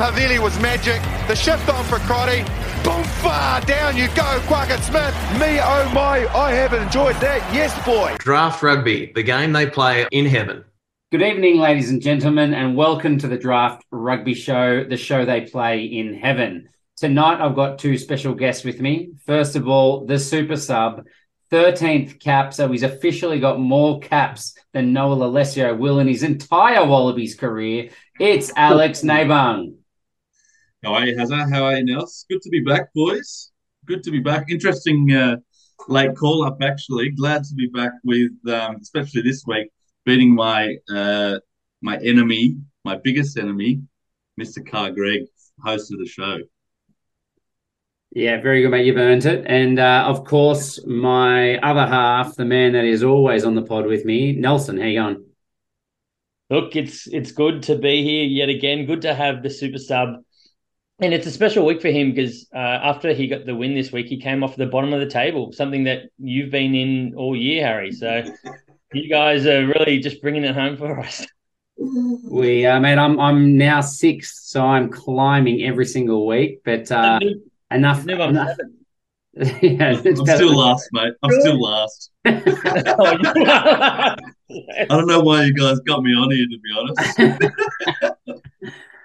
pass Havili was magic. The shift on for Crotty. Boom, far down you go, Quackett Smith. Me, oh my, I have enjoyed that. Yes, boy. Draft Rugby, the game they play in heaven. Good evening, ladies and gentlemen, and welcome to the Draft Rugby Show, the show they play in heaven. Tonight, I've got two special guests with me. First of all, the super sub, 13th cap, so he's officially got more caps than Noah Lolesio will in his entire Wallabies career. It's Alex Nabung. How are you, Hazza? How are you, Nels? Good to be back, boys. Good to be back. Interesting uh, late call up, actually. Glad to be back with, um, especially this week, beating my uh, my enemy, my biggest enemy, Mr. Carr Greg, host of the show. Yeah, very good, mate. You've earned it. And uh, of course, my other half, the man that is always on the pod with me, Nelson. How you going? Look, it's it's good to be here yet again. Good to have the super sub, and it's a special week for him because uh, after he got the win this week, he came off the bottom of the table, something that you've been in all year, Harry. So you guys are really just bringing it home for us. We, uh, man, I'm I'm now sixth, so I'm climbing every single week. But uh, enough. enough. yeah, I'm still last, mate. I'm still last. I don't know why you guys got me on here, to be honest.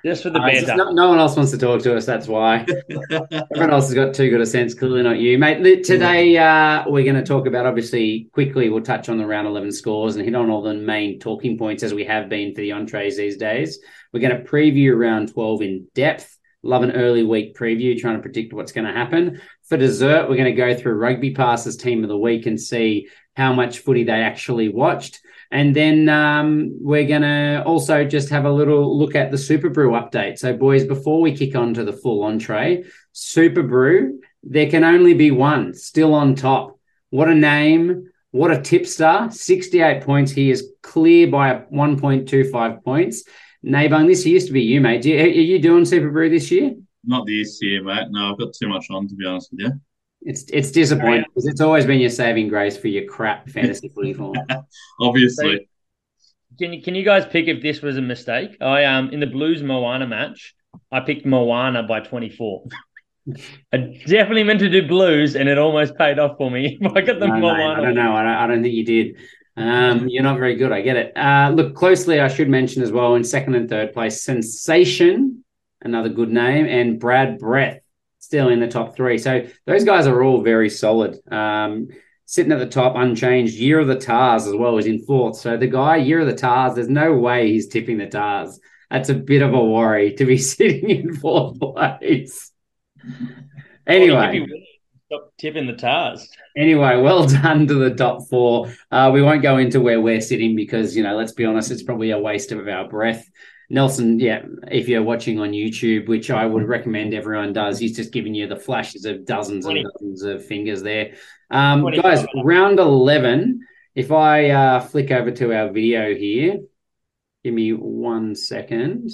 Just for the uh, banter. No, no, one else wants to talk to us. That's why. Everyone else has got too good a sense. Clearly, not you, mate. Today, uh, we're going to talk about obviously quickly. We'll touch on the round eleven scores and hit on all the main talking points as we have been for the entrees these days. We're going to preview round twelve in depth. Love an early week preview, trying to predict what's going to happen. For dessert, we're going to go through Rugby Passes team of the week and see how much footy they actually watched. And then um, we're going to also just have a little look at the Superbru update. So, boys, before we kick on to the full entree, Superbru, there can only be one still on top. What a name. What a tipster. 68 points. He is clear by 1.25 points. Nabung, this used to be you, mate. Are you doing Superbru this year? Not this year, mate. No, I've got too much on, to be honest with you. It's it's disappointing because it's always been your saving grace for your crap fantasy footy form. Obviously. Can you, can you guys pick if this was a mistake? I um in the Blues Moana match, I picked Moana by 24. I definitely meant to do Blues, and it almost paid off for me. I got the no, Moana. I don't know. I don't, I don't think you did. Um, you're not very good. I get it. Uh, look closely. I should mention as well in second and third place, Sensation, another good name, and Brad Breath still in the top three. So those guys are all very solid. Um, sitting at the top, unchanged. Year of the Tahs as well is in fourth. So the guy, Year of the Tahs, there's no way he's tipping the Tahs. That's a bit of a worry to be sitting in fourth place. Anyway. Stop tipping the Tahs. Anyway, well done to the top four. Uh, we won't go into where we're sitting because, you know, let's be honest, it's probably a waste of our breath. Nelson, yeah, if you're watching on YouTube, which I would recommend everyone does, he's just giving you the flashes of dozens 20. and dozens of fingers there. Um, guys, round 11, if I uh, flick over to our video here, give me one second.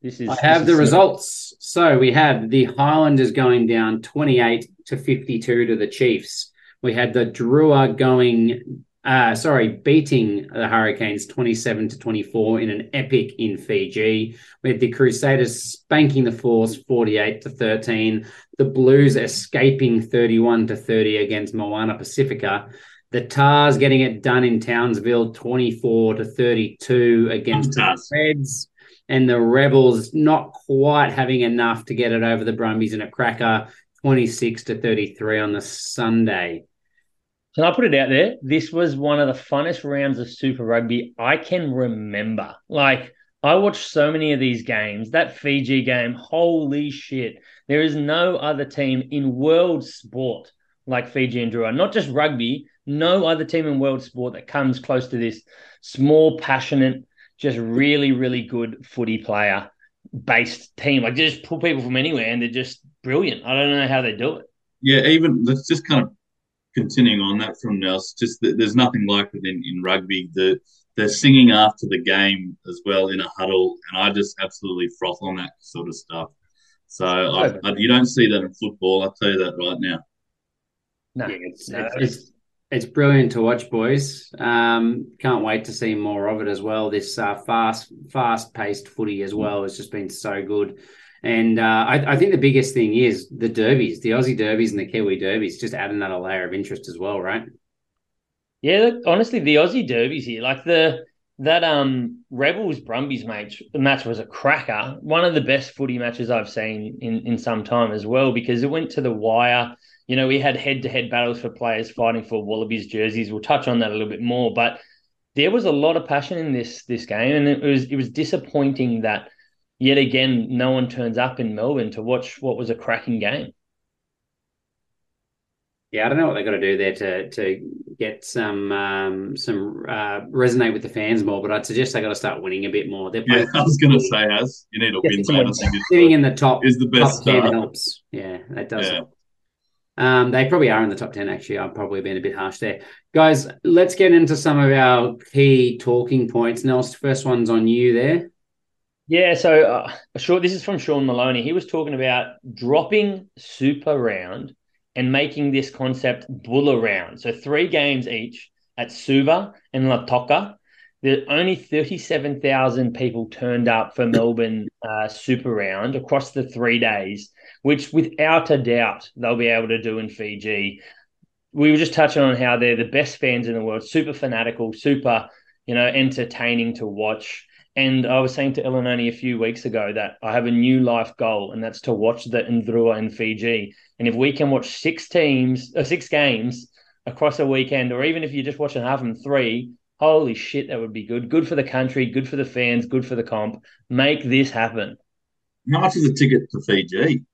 This is, I have the is results. So we had the Highlanders going down 28 to 52 to the Chiefs. We had the Drua going uh, sorry, beating the Hurricanes 27 to 24 in an epic in Fiji, with the Crusaders spanking the Force 48 to 13, the Blues escaping 31 to 30 against Moana Pacifica, the Tahs getting it done in Townsville 24 to 32 against the Reds, and the Rebels not quite having enough to get it over the Brumbies in a cracker 26 to 33 on the Sunday. Can I put it out there? This was one of the funnest rounds of Super Rugby I can remember. Like, I watched so many of these games. That Fiji game, holy shit. There is no other team in world sport like Fiji and Drua. Not just rugby, no other team in world sport that comes close to this small, passionate, just really, really good footy player based team. Like, just pull people from anywhere and they're just brilliant. I don't know how they do it. Yeah, even let's just kind of continuing on that from Nels, just that there's nothing like it in, in rugby. The they're singing after the game as well in a huddle, and I just absolutely froth on that sort of stuff. So I, I, you don't see that in football. I'll tell you that right now. No, yeah, it's, no, it's, it's, It's brilliant to watch, boys. Um, can't wait to see more of it as well. This uh, fast, fast-paced footy as well has just been so good. And uh, I, I, think the biggest thing is the derbies, the Aussie derbies and the Kiwi derbies, just add another layer of interest as well, right? Yeah, honestly, the Aussie derbies here, like the that um Rebels Brumbies match match was a cracker. One of the best footy matches I've seen in in some time as well because it went to the wire. You know, we had head to head battles for players fighting for Wallabies jerseys. We'll touch on that a little bit more, but there was a lot of passion in this this game, and it was it was disappointing that yet again no one turns up in Melbourne to watch what was a cracking game. Yeah, I don't know what they got to do there to to get some um, some uh, resonate with the fans more, but I'd suggest they got to start winning a bit more. They're yeah, I was going to say, as you need to win, man. Sitting in the top is the best. Top ten helps. Yeah, that does. Yeah. Um, they probably are in the top 10, actually. I've probably been a bit harsh there. Guys, let's get into some of our key talking points. Nels, first one's on you there. Yeah, so uh, sure, this is from Sean Maloney. He was talking about dropping super round and making this concept bull round. So three games each at Suva and Lautoka. There only 37,000 people turned up for Melbourne uh, Super Round across the three days, which without a doubt they'll be able to do in Fiji. We were just touching on how they're the best fans in the world, super fanatical, super, you know, entertaining to watch. And I was saying to Ellen only a few weeks ago that I have a new life goal, and that's to watch the Ndrua in Fiji. And if we can watch six teams, or uh, six games across a weekend, or even if you're just watching half of them, three, holy shit, that would be good. Good for the country, good for the fans, good for the comp. Make this happen. How much is a ticket to Fiji?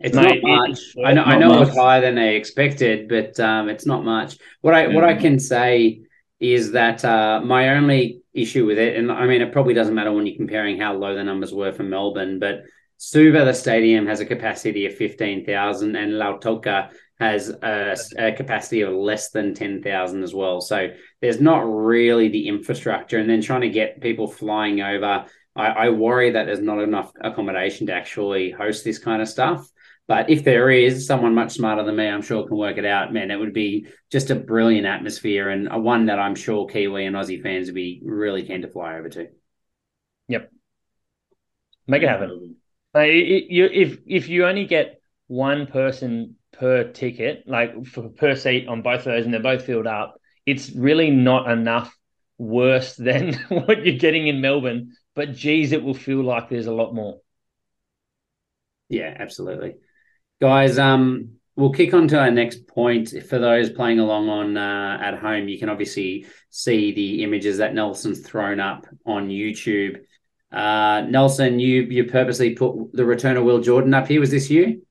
It's Mate, not much. I know. I know much. it's higher than they expected, but um, it's not much. What I yeah. what I can say is that uh, my only issue with it, and I mean, it probably doesn't matter when you're comparing how low the numbers were for Melbourne, but Suva, the stadium, has a capacity of 15,000 and Lautoka has a, a, capacity of less than 10,000 as well. So there's not really the infrastructure. And then trying to get people flying over, I, I worry that there's not enough accommodation to actually host this kind of stuff. But if there is someone much smarter than me, I'm sure can work it out. Man, it would be just a brilliant atmosphere and a one that I'm sure Kiwi and Aussie fans would be really keen to fly over to. Yep, make it happen. you, if if you only get one person per ticket, like for, per seat on both of those, and they're both filled up, it's really not enough worse than what you're getting in Melbourne. But geez, it will feel like there's a lot more. Yeah, absolutely guys. Um, we'll kick on to our next point. For those playing along on uh, at home, you can obviously see the images that Nelson's thrown up on YouTube. Uh, Nelson, you you purposely put the return of Will Jordan up here. Was this you?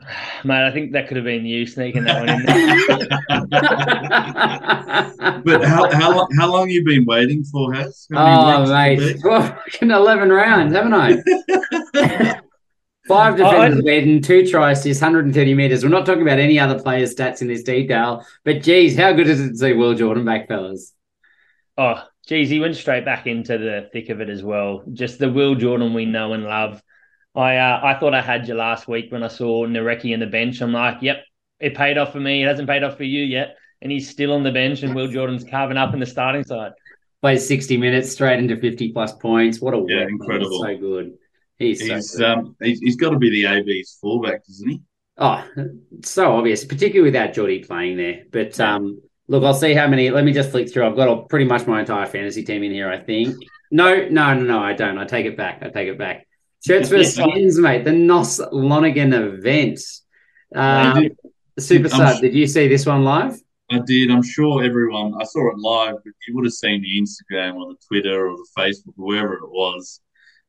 Mate, I think that could have been you sneaking that one in but how how long how long you been waiting for, Has? Oh, mate, well, eleven rounds, haven't I? Five defenders oh, two tries, assists, 130 meters. We're not talking about any other players' stats in this detail, but geez, how good is it to see Will Jordan back, fellas? Oh, geez, he went straight back into the thick of it as well. Just the Will Jordan we know and love. I uh, I thought I had you last week when I saw Nareki on the bench. I'm like, yep, it paid off for me. It hasn't paid off for you yet. And he's still on the bench, and Will Jordan's carving up in the starting side. Plays 60 minutes straight into 50 plus points. What a yeah, incredible. So good. He's he's, so um, he's, he's got to be the AB's fullback, doesn't he? Oh, so obvious, particularly without Jordie playing there. But um, look, I'll see how many. Let me just flick through. I've got a, pretty much my entire fantasy team in here. I think. No, no, no, no. I don't. I take it back. I take it back. Shirts for skins, mate. The Nos Lonergan event. Um, Super Sub. Did you see this one live? I did. I'm sure everyone. I saw it live, but you would have seen the Instagram or the Twitter or the Facebook, whoever it was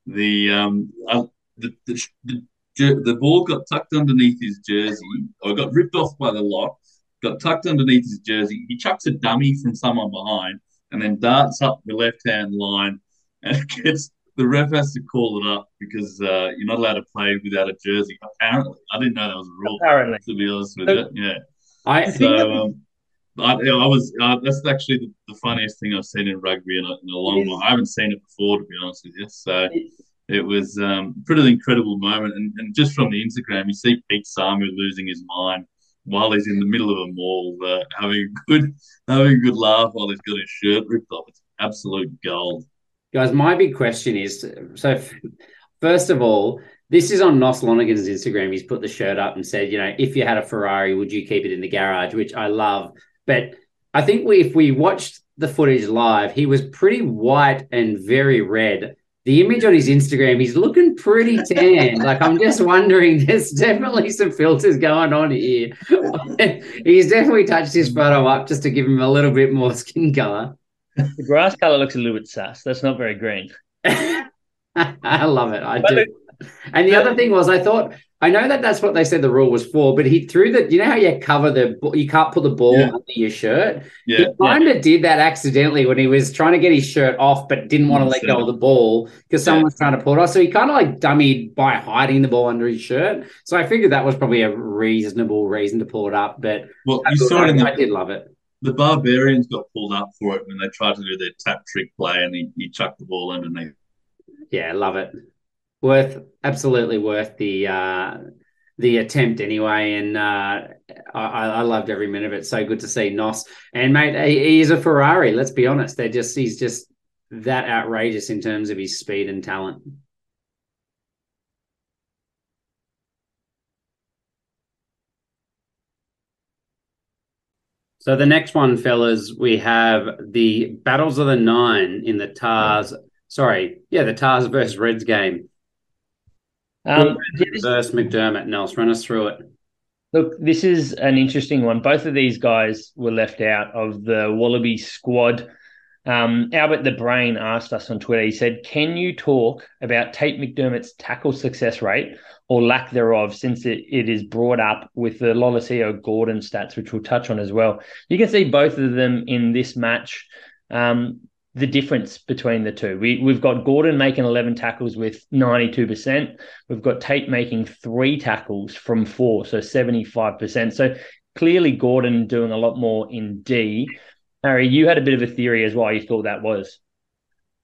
the um uh, the, the, the the ball got tucked underneath his jersey, or got ripped off by the lock, got tucked underneath his jersey. He chucks a dummy from someone behind, and then darts up the left hand line, and it gets the ref has to call it up because uh, you're not allowed to play without a jersey. Apparently, I didn't know that was a rule. Apparently, to be honest with you, yeah. I so. Um, I, I was uh, that's actually the, the, funniest thing I've seen in rugby in a, in a long while. I haven't seen it before, to be honest with you. So it was um, a pretty incredible moment. And, and just from the Instagram, you see Pete Samu losing his mind while he's in the middle of a mall, uh, having a good having a good laugh while he's got his shirt ripped off. It's absolute gold. Guys, my big question is so. First of all, this is on Nos Lonergan's Instagram. He's put the shirt up and said, you know, if you had a Ferrari, would you keep it in the garage? Which I love. But I think we, if we watched the footage live, he was pretty white and very red. The image on his Instagram, he's looking pretty tan. like I'm just wondering, there's definitely some filters going on here. he's definitely touched his photo up just to give him a little bit more skin color. The grass color looks a little bit sus. That's not very green. I love it. I do. And the other thing was, I thought I know that that's what they said the rule was for, but he threw the. You know how you cover the you can't put the ball yeah. under your shirt. Yeah, he kind of yeah. did that accidentally when he was trying to get his shirt off, but didn't want to let go of the ball because someone was trying to pull it off. So he kind of like dummied by hiding the ball under his shirt. So I figured that was probably a reasonable reason to pull it up. But well, you saw it in the, I did love it. The Barbarians got pulled up for it when they tried to do their tap trick play, and he, he chucked the ball underneath. Yeah, love it worth absolutely worth the uh, the attempt anyway. And uh, I, I, loved every minute of it. So good to see Nos. And mate, he, he's a Ferrari. Let's be honest. They're just he's just that outrageous in terms of his speed and talent. So the next one, fellas, we have the battles of the nine in the Tahs. Sorry, yeah, the Tahs versus Reds game. Um, versus McDermott, Nels, run us through it. Look, this is an interesting one. Both of these guys were left out of the Wallaby squad. Um, Albert the Brain asked us on Twitter, he said, Can you talk about Tate McDermott's tackle success rate or lack thereof since it, it is brought up with the Lolesio Gordon stats, which we'll touch on as well? You can see both of them in this match. Um, the difference between the two. We, we've got Gordon making 11 tackles with 92%. We've got Tate making three tackles from four, so 75%. So clearly, Gordon doing a lot more in D. Harry, you had a bit of a theory as why you thought that was.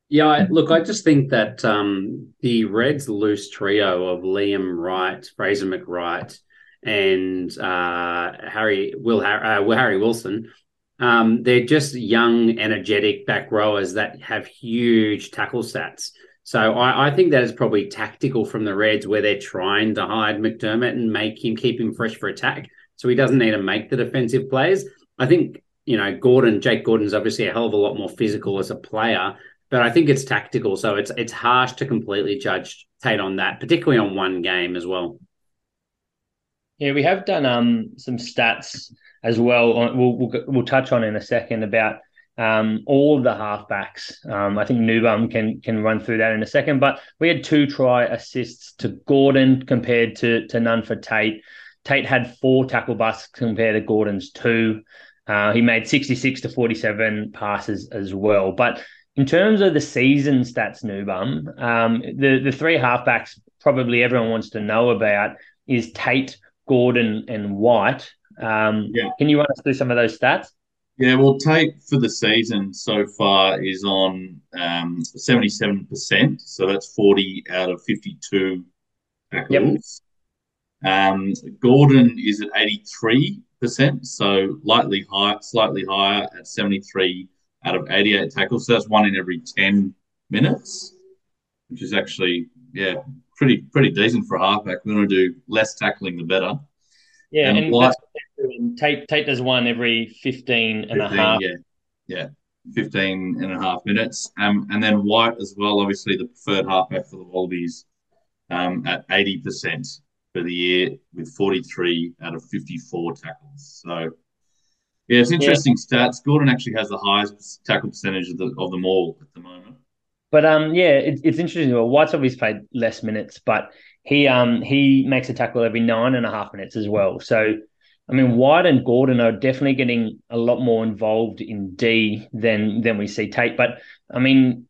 Yeah, I, look, I just think that um, the Reds' loose trio of Liam Wright, Fraser McReight, and uh, Harry Will uh, Harry Wilson um, they're just young, energetic back rowers that have huge tackle stats. So I, I, think that is probably tactical from the Reds where they're trying to hide McDermott and make him keep him fresh for attack. So he doesn't need to make the defensive plays. I think, you know, Gordon, Jake Gordon's obviously a hell of a lot more physical as a player, but I think it's tactical. So it's it's harsh to completely judge Tate on that, particularly on one game as well. Yeah, we have done um some stats as well. We'll, we'll, we'll touch on in a second about um, all of the halfbacks. Um, I think Nabung can can run through that in a second. But we had two try assists to Gordon compared to to none for Tate. Tate had four tackle busts compared to Gordon's two. Uh, he made 66 to 47 passes as well. But in terms of the season stats, Nabung, um, the, the three halfbacks probably everyone wants to know about is Tate, Gordon, and White. Um, yeah. Can you run us through some of those stats? Yeah, well, Tate for the season so far is on um, 77%. So that's 40 out of 52 tackles. Yep. Um, Gordon is at 83%, so lightly high, slightly higher at 73 out of 88 tackles. So that's one in every 10 minutes, which is actually, yeah, pretty pretty decent for a halfback. We want to do less tackling, the better. Yeah, and, and White, Tate, Tate does one every 15 and 15, a half. Yeah, yeah, 15 and a half minutes. Um, and then White as well, obviously the preferred halfback for the Wallabies um, at 80% for the year with 43 out of 54 tackles. So, yeah, it's interesting yeah. stats. Gordon actually has the highest tackle percentage of, the, of them all at the moment. But um, yeah, it, it's interesting. Well, White's obviously played less minutes, but he um he makes a tackle every nine and a half minutes as well. So I mean, White and Gordon are definitely getting a lot more involved in D than than we see Tate. But I mean,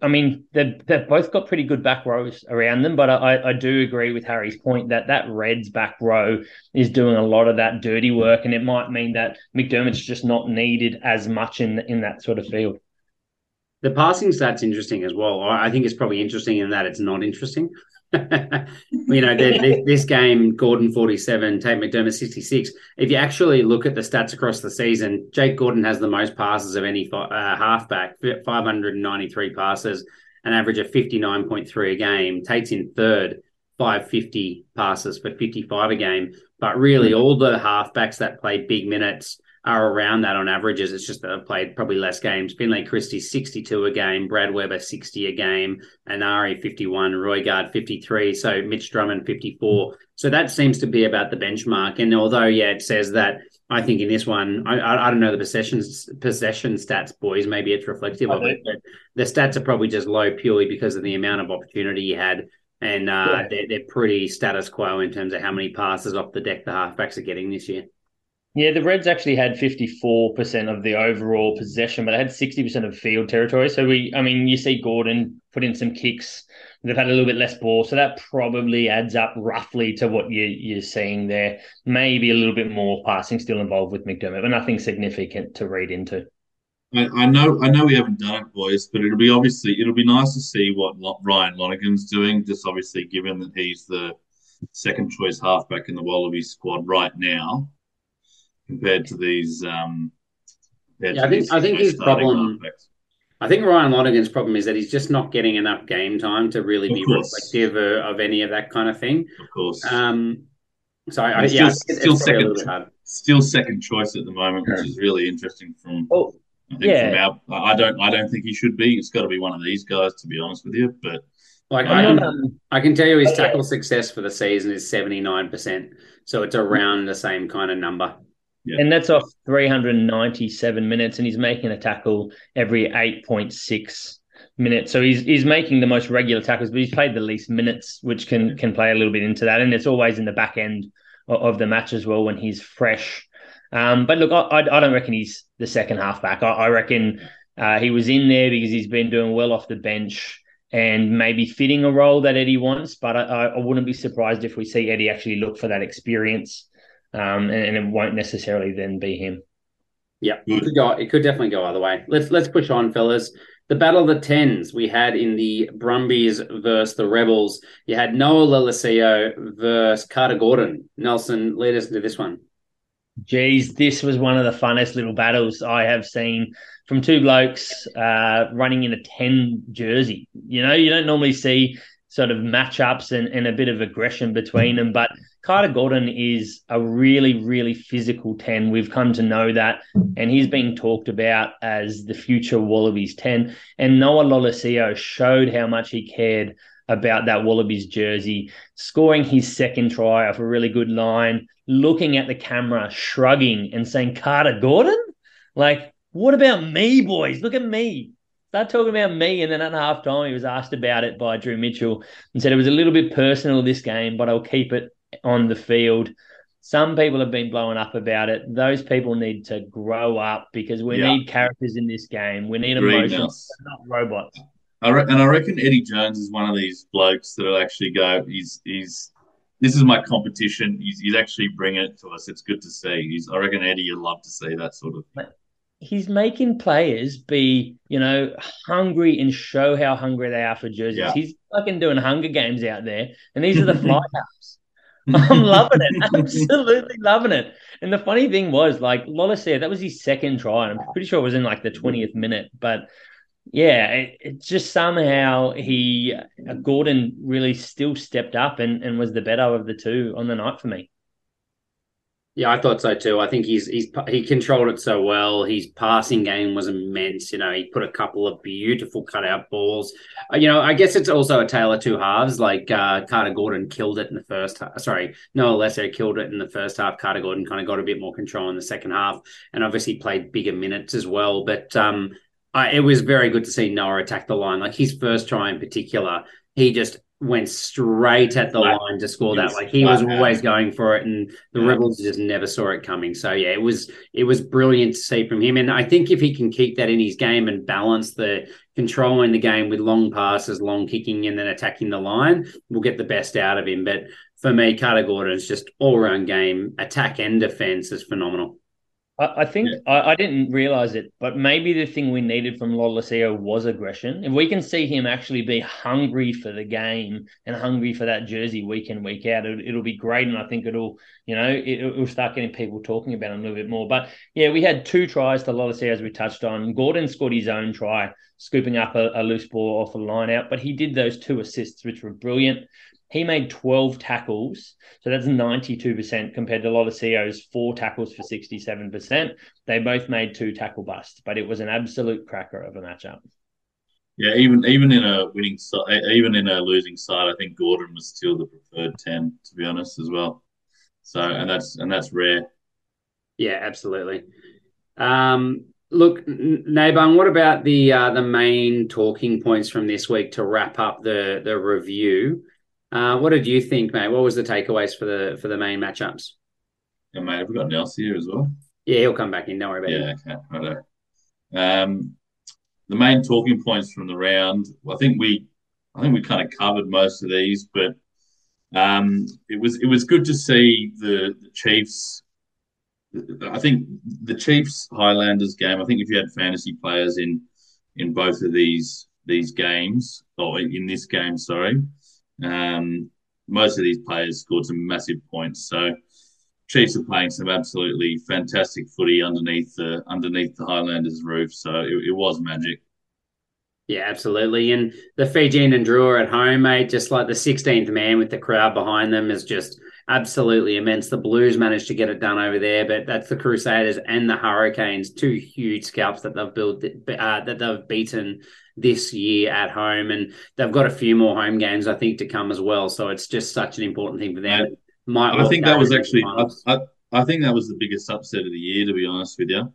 I mean, they've, they've both got pretty good back rows around them, but I, I do agree with Harry's point that that Reds back row is doing a lot of that dirty work, and it might mean that McDermott's just not needed as much in in that sort of field. The passing stat's interesting as well. I think it's probably interesting in that it's not interesting. You know, this game, Gordon 47, Tate McDermott 66. If you actually look at the stats across the season, Jake Gordon has the most passes of any uh, halfback, 593 passes, an average of 59.3 a game. Tate's in third, 550 passes for 55 a game. But really, all the halfbacks that play big minutes are around that on averages. It's just that they've played probably less games. Finlay Christie 62 a game, Brad Weber 60 a game, Enari 51, Roigard 53, so Mitch Drummond 54. So that seems to be about the benchmark. And although, yeah, it says that I think in this one, I, I, I don't know the possessions possession stats, boys. Maybe it's reflective of it, but the stats are probably just low purely because of the amount of opportunity he had. And uh, yeah. they're, they're pretty status quo in terms of how many passes off the deck the halfbacks are getting this year. Yeah, the Reds actually had 54% of the overall possession, but they had 60% of field territory. So we, I mean, you see Gordon put in some kicks. They've had a little bit less ball. So that probably adds up roughly to what you, you're seeing there. Maybe a little bit more passing still involved with McDermott, but nothing significant to read into. I, know, I know we haven't done it, boys, but it'll be obviously it'll be nice to see what Ryan Lonergan's doing. Just obviously, given that he's the second choice halfback in the Wallaby squad right now compared to these. Um, yeah, I think I think his problem. I think Ryan Lonergan's problem is that he's just not getting enough game time to really of be course. reflective of, of, any of that kind of thing. Of course. Um, so I, I yeah, still, still second, still second choice at the moment, which is really interesting. From oh, I think yeah. from our, I don't, I don't think he should be. It's got to be one of these guys, to be honest with you. But like I can, I can tell you, his tackle success for the season is seventy nine percent. So it's around the same kind of number. Yeah. And that's off 397 minutes, and he's making a tackle every 8.6 minutes. So he's he's making the most regular tackles, but he's played the least minutes, which can can play a little bit into that. And it's always in the back end of, of the match as well when he's fresh. Um, but look, I, I don't reckon he's the second halfback. I, I reckon uh, he was in there because he's been doing well off the bench and maybe fitting a role that Eddie wants. But I, I wouldn't be surprised if we see Eddie actually look for that experience um, and, and, it won't necessarily then be him. Yeah, it could go. It could definitely go either way. Let's let's push on, fellas. The battle of the tens we had in the Brumbies versus the Rebels. You had Noah Lolesio versus Carter Gordon. Nelson, lead us into this one. Geez, this was one of the funnest little battles I have seen from two blokes uh, running in a 10 jersey. You know, you don't normally see sort of matchups and, and a bit of aggression between them. But Carter Gordon is a really, really physical 10. We've come to know that. And he's being talked about as the future Wallabies 10. And Noah Lolesio showed how much he cared about that Wallabies jersey, scoring his second try off a really good line, looking at the camera, shrugging and saying, Carter Gordon? Like, what about me, boys? Look at me start talking about me. And then at half time, he was asked about it by Drew Mitchell and said it was a little bit personal this game, but I'll keep it on the field. Some people have been blowing up about it. Those people need to grow up because we yeah. need characters in this game. We need emotions, not robots. I re- and I reckon Eddie Jones is one of these blokes that'll actually go. He's he's this is my competition. He's, he's actually bringing it to us. It's good to see. He's I reckon Eddie, you'd love to see that sort of thing he's making players be, you know, hungry and show how hungry they are for jerseys. Yeah. He's fucking doing Hunger Games out there, and these are the fly ups. I'm loving it, absolutely loving it. And the funny thing was, like Lola said, that was his second try, and I'm pretty sure it was in like the 20th minute. But yeah, it, it just somehow he uh, Gordon really still stepped up and, and was the better of the two on the night for me. Yeah, I thought so too. I think he's he's he controlled it so well. His passing game was immense. You know, he put a couple of beautiful cutout balls. Uh, you know, I guess it's also a tale of two halves. Like uh, Carter Gordon killed it in the first. half. Sorry, Noah Lolesio killed it in the first half. Carter Gordon kind of got a bit more control in the second half, and obviously played bigger minutes as well. But um, I, it was very good to see Noah attack the line. Like his first try in particular, he just went straight at the line to score that. Like he was always going for it, and the yeah. Rebels just never saw it coming. So yeah, it was it was brilliant to see from him. And I think if he can keep that in his game and balance the controlling the game with long passes, long kicking, and then attacking the line, we'll get the best out of him. But for me, Carter Gordon's just all round game, attack and defense is phenomenal. I, I think yeah. I, I, didn't realize it, but maybe the thing we needed from Lolesio was aggression. If we can see him actually be hungry for the game and hungry for that jersey week in week out, it, will be great, and I think it'll you know it, will start getting people talking about him a little bit more. But yeah, we had two tries to Lolesio as we touched on. Gordon scored his own try, scooping up a, a loose ball off a line out, but he did those two assists, which were brilliant. He made 12 tackles. So that's 92% compared to Lolesio's, four tackles for 67%. They both made two tackle busts, but it was an absolute cracker of a matchup. Yeah, even even in a winning side, even in a losing side, I think Gordon was still the preferred ten, to be honest, as well. So, and that's and that's rare. Yeah, absolutely. Um, look, Nabung, what about the uh, the main talking points from this week to wrap up the the review? Uh, what did you think, mate? What was the takeaways for the for the main matchups? Yeah, mate, have we got Nels here as well? Yeah, he'll come back in. Don't worry about yeah, it. Yeah, okay, right. Um, the main talking points from the round. I think we, I think we kind of covered most of these, but um, it was it was good to see the, the Chiefs. I think the Chiefs Highlanders game. I think if you had fantasy players in in both of these these games or in this game, sorry, um, most of these players scored some massive points. So Chiefs are playing some absolutely fantastic footy underneath the underneath the Highlanders roof. So it, it was magic. Yeah, absolutely. And the Fijian and Drua at home, mate, just like the 16th man with the crowd behind them is just absolutely immense. The Blues managed to get it done over there, but that's the Crusaders and the Hurricanes, two huge scalps that they've built uh, that they've beaten this year at home, and they've got a few more home games I think to come as well. So it's just such an important thing for them. Might I think that was actually I, I, I, think that was the biggest upset of the year, to be honest with you,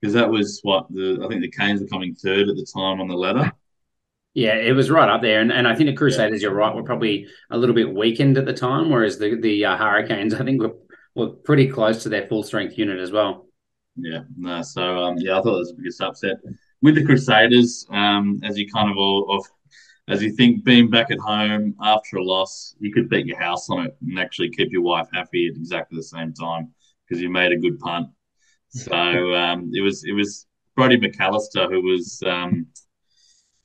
because that was what the I think the Canes were coming third at the time on the ladder. Yeah, it was right up there, and, and I think the Crusaders, yeah. you're right, were probably a little bit weakened at the time, whereas the the uh, Hurricanes, I think, were were pretty close to their full strength unit as well. Yeah, no, so um, yeah, I thought it was the biggest upset with the Crusaders, um, as you kind of all of as you think being back at home after a loss, you could bet your house on it and actually keep your wife happy at exactly the same time because you made a good punt. So um, it was it was Brodie McAlister who was um,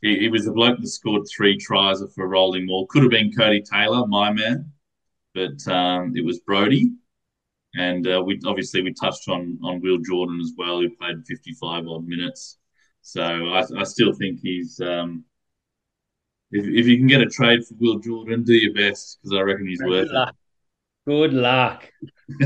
he, he, was the bloke that scored three tries for rolling wall. Could have been Codie Taylor, my man, but um, it was Brodie. And uh, we obviously we touched on on Will Jordan as well, who played 55 odd minutes. So I, I still think he's. Um, if, if you can get a trade for Will Jordan, do your best because I reckon he's Good worth luck. it. Good luck.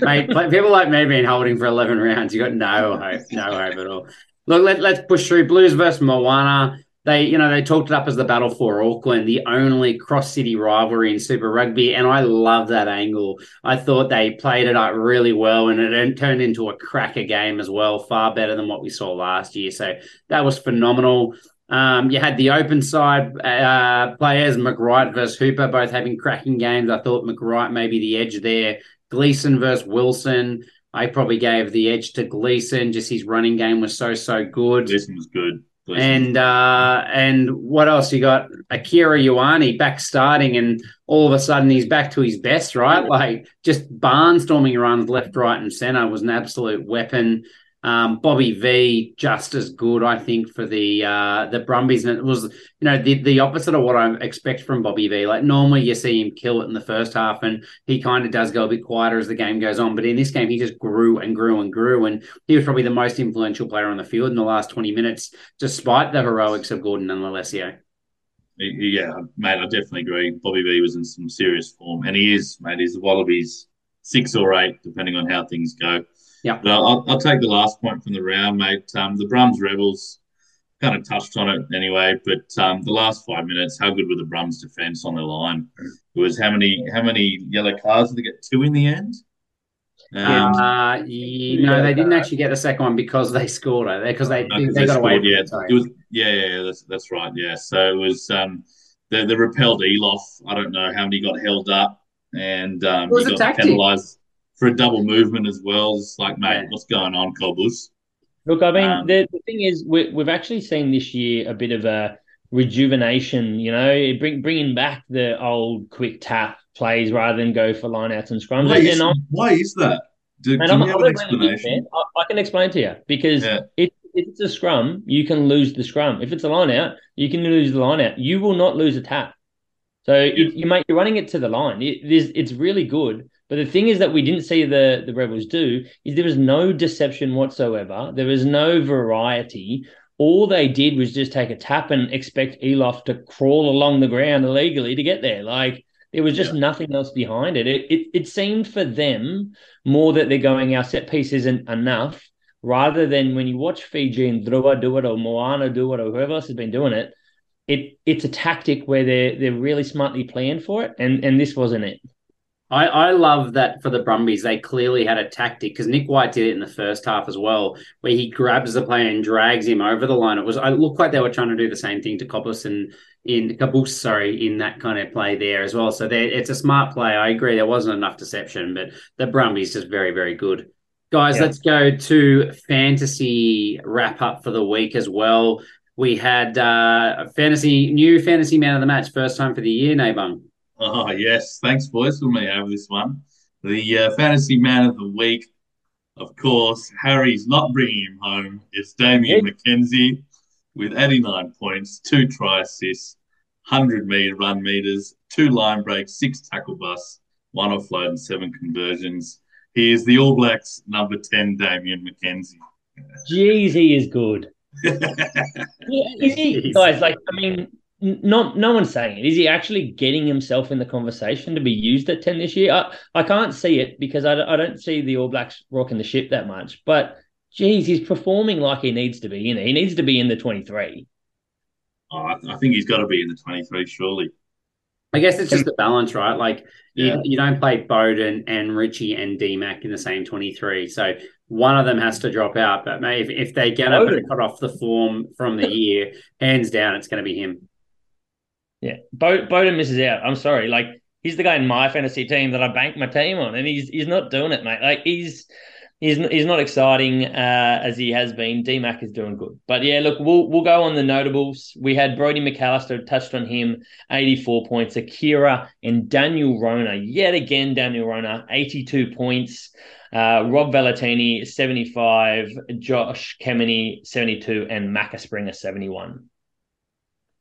Mate, people like me being holding for 11 rounds, you got no hope, no hope at all. Look, let, let's push through Blues versus Moana they, you know, they talked it up as the battle for Auckland, the only cross city rivalry in Super Rugby, and I love that angle. I thought they played it up really well, and it turned into a cracker game as well, far better than what we saw last year. So that was phenomenal. Um, you had the open side uh, players, McReight versus Hooper, both having cracking games. I thought McReight maybe the edge there. Gleeson versus Wilson. I probably gave the edge to Gleeson. Just his running game was so so good. Gleeson was good. And uh, and what else? You got Akira Ioane back starting, and all of a sudden he's back to his best, right? Like just barnstorming runs left, right, and center was an absolute weapon. Um, Bobby V just as good, I think, for the uh, the Brumbies, and it was you know the the opposite of what I expect from Bobby V. Like normally you see him kill it in the first half, and he kind of does go a bit quieter as the game goes on. But in this game, he just grew and grew and grew, and he was probably the most influential player on the field in the last twenty minutes, despite the heroics of Gordon and Lolesio. Yeah, mate, I definitely agree. Bobby V was in some serious form, and he is, mate. He's the Wallabies six or eight, depending on how things go. Yeah. But I'll, I'll, take the last point from the round, mate. Um, the Brums Rebels kind of touched on it anyway, but um, the last five minutes, how good were the Brums defence on the line? It was how many how many yellow cards did they get? Two in the end. Um, uh, no, they didn't actually get the second one because they scored it. Because they, no, they, they, got away. Yeah, it was, yeah, yeah, that's, that's right. Yeah, so it was um, the the repelled Eloff. I don't know how many got held up, and um, it was he got penalised for a double movement as well. It's like, mate, yeah. what's going on, Cobblers? Look, I mean, um, the, the thing is, we, we've actually seen this year a bit of a rejuvenation. You know, bring, bringing back the old quick tap plays rather than go for lineouts and scrums. Why, and is, why is that? Do, And do I'm, have an not really big explanation? I, I can explain to you because Yeah. if, if it's a scrum, you can lose the scrum. If it's a line out, you can lose the line out. You will not lose a tap. So you, you make you're running it to the line. It, it is it's really good. But the thing is that we didn't see the the rebels do is there was no deception whatsoever. There was no variety. All they did was just take a tap and expect Elof to crawl along the ground illegally to get there. Like there was just nothing else behind it. It, it. it seemed for them more that they're going, our set piece isn't enough, rather than when you watch Fiji and Drua do it or Moana do it or whoever else has been doing it, it it's a tactic where they're they're really smartly planned for it, and and this wasn't it. I, I love that for the Brumbies, they clearly had a tactic because Nick White did it in the first half as well, where he grabs the player and drags him over the line. It was I looked like they were trying to do the same thing to Copus and in Caboose, sorry, in that kind of play there as well. So it's a smart play. I agree. There wasn't enough deception, but the Brumbies just very, very good. Guys, Yeah. let's go to fantasy wrap up for the week as well. We had uh, a fantasy new fantasy man of the match, first time for the year, Nabung. Oh, yes. Thanks, boys, for me over this one. The uh, fantasy man of the week, of course, Harry's not bringing him home. It's Damian McKenzie with 89 points, two try assists, 100 meter run meters, two line breaks, six tackle busts, one offload, and seven conversions. He is the All Blacks number 10, Damian McKenzie. Jeez, he is good. Yeah, is he, Jeez. guys? Like, I mean, n- not no one's saying it. Is he actually getting himself in the conversation to be used at ten this year? I, I can't see it because I, don't- I don't see the All Blacks rocking the ship that much. But geez, he's performing like he needs to be in it. He needs to be in the twenty three. Oh, I, I think he's got to be in the 23, surely. I guess it's just the balance, right? Like Yeah. you, you don't play Beauden and Richie and DMAC in the same 23. So one of them has to drop out. But mate, if, if they get up and cut off the form from the year, hands down, it's going to be him. Yeah, Bo- Beauden misses out. I'm sorry. Like he's the guy in my fantasy team that I bank my team on, and he's he's not doing it, mate. Like he's he's he's not exciting uh, as he has been. DMAC is doing good, but yeah, look, we'll we'll go on the notables. We had Brodie McAlister touched on him, 84 points. Akira and Daniel Rona, yet again, Daniel Rona, 82 points. Uh, Rob Valetini, 75. Josh Kemeny, 72. And Macca Springer, 71.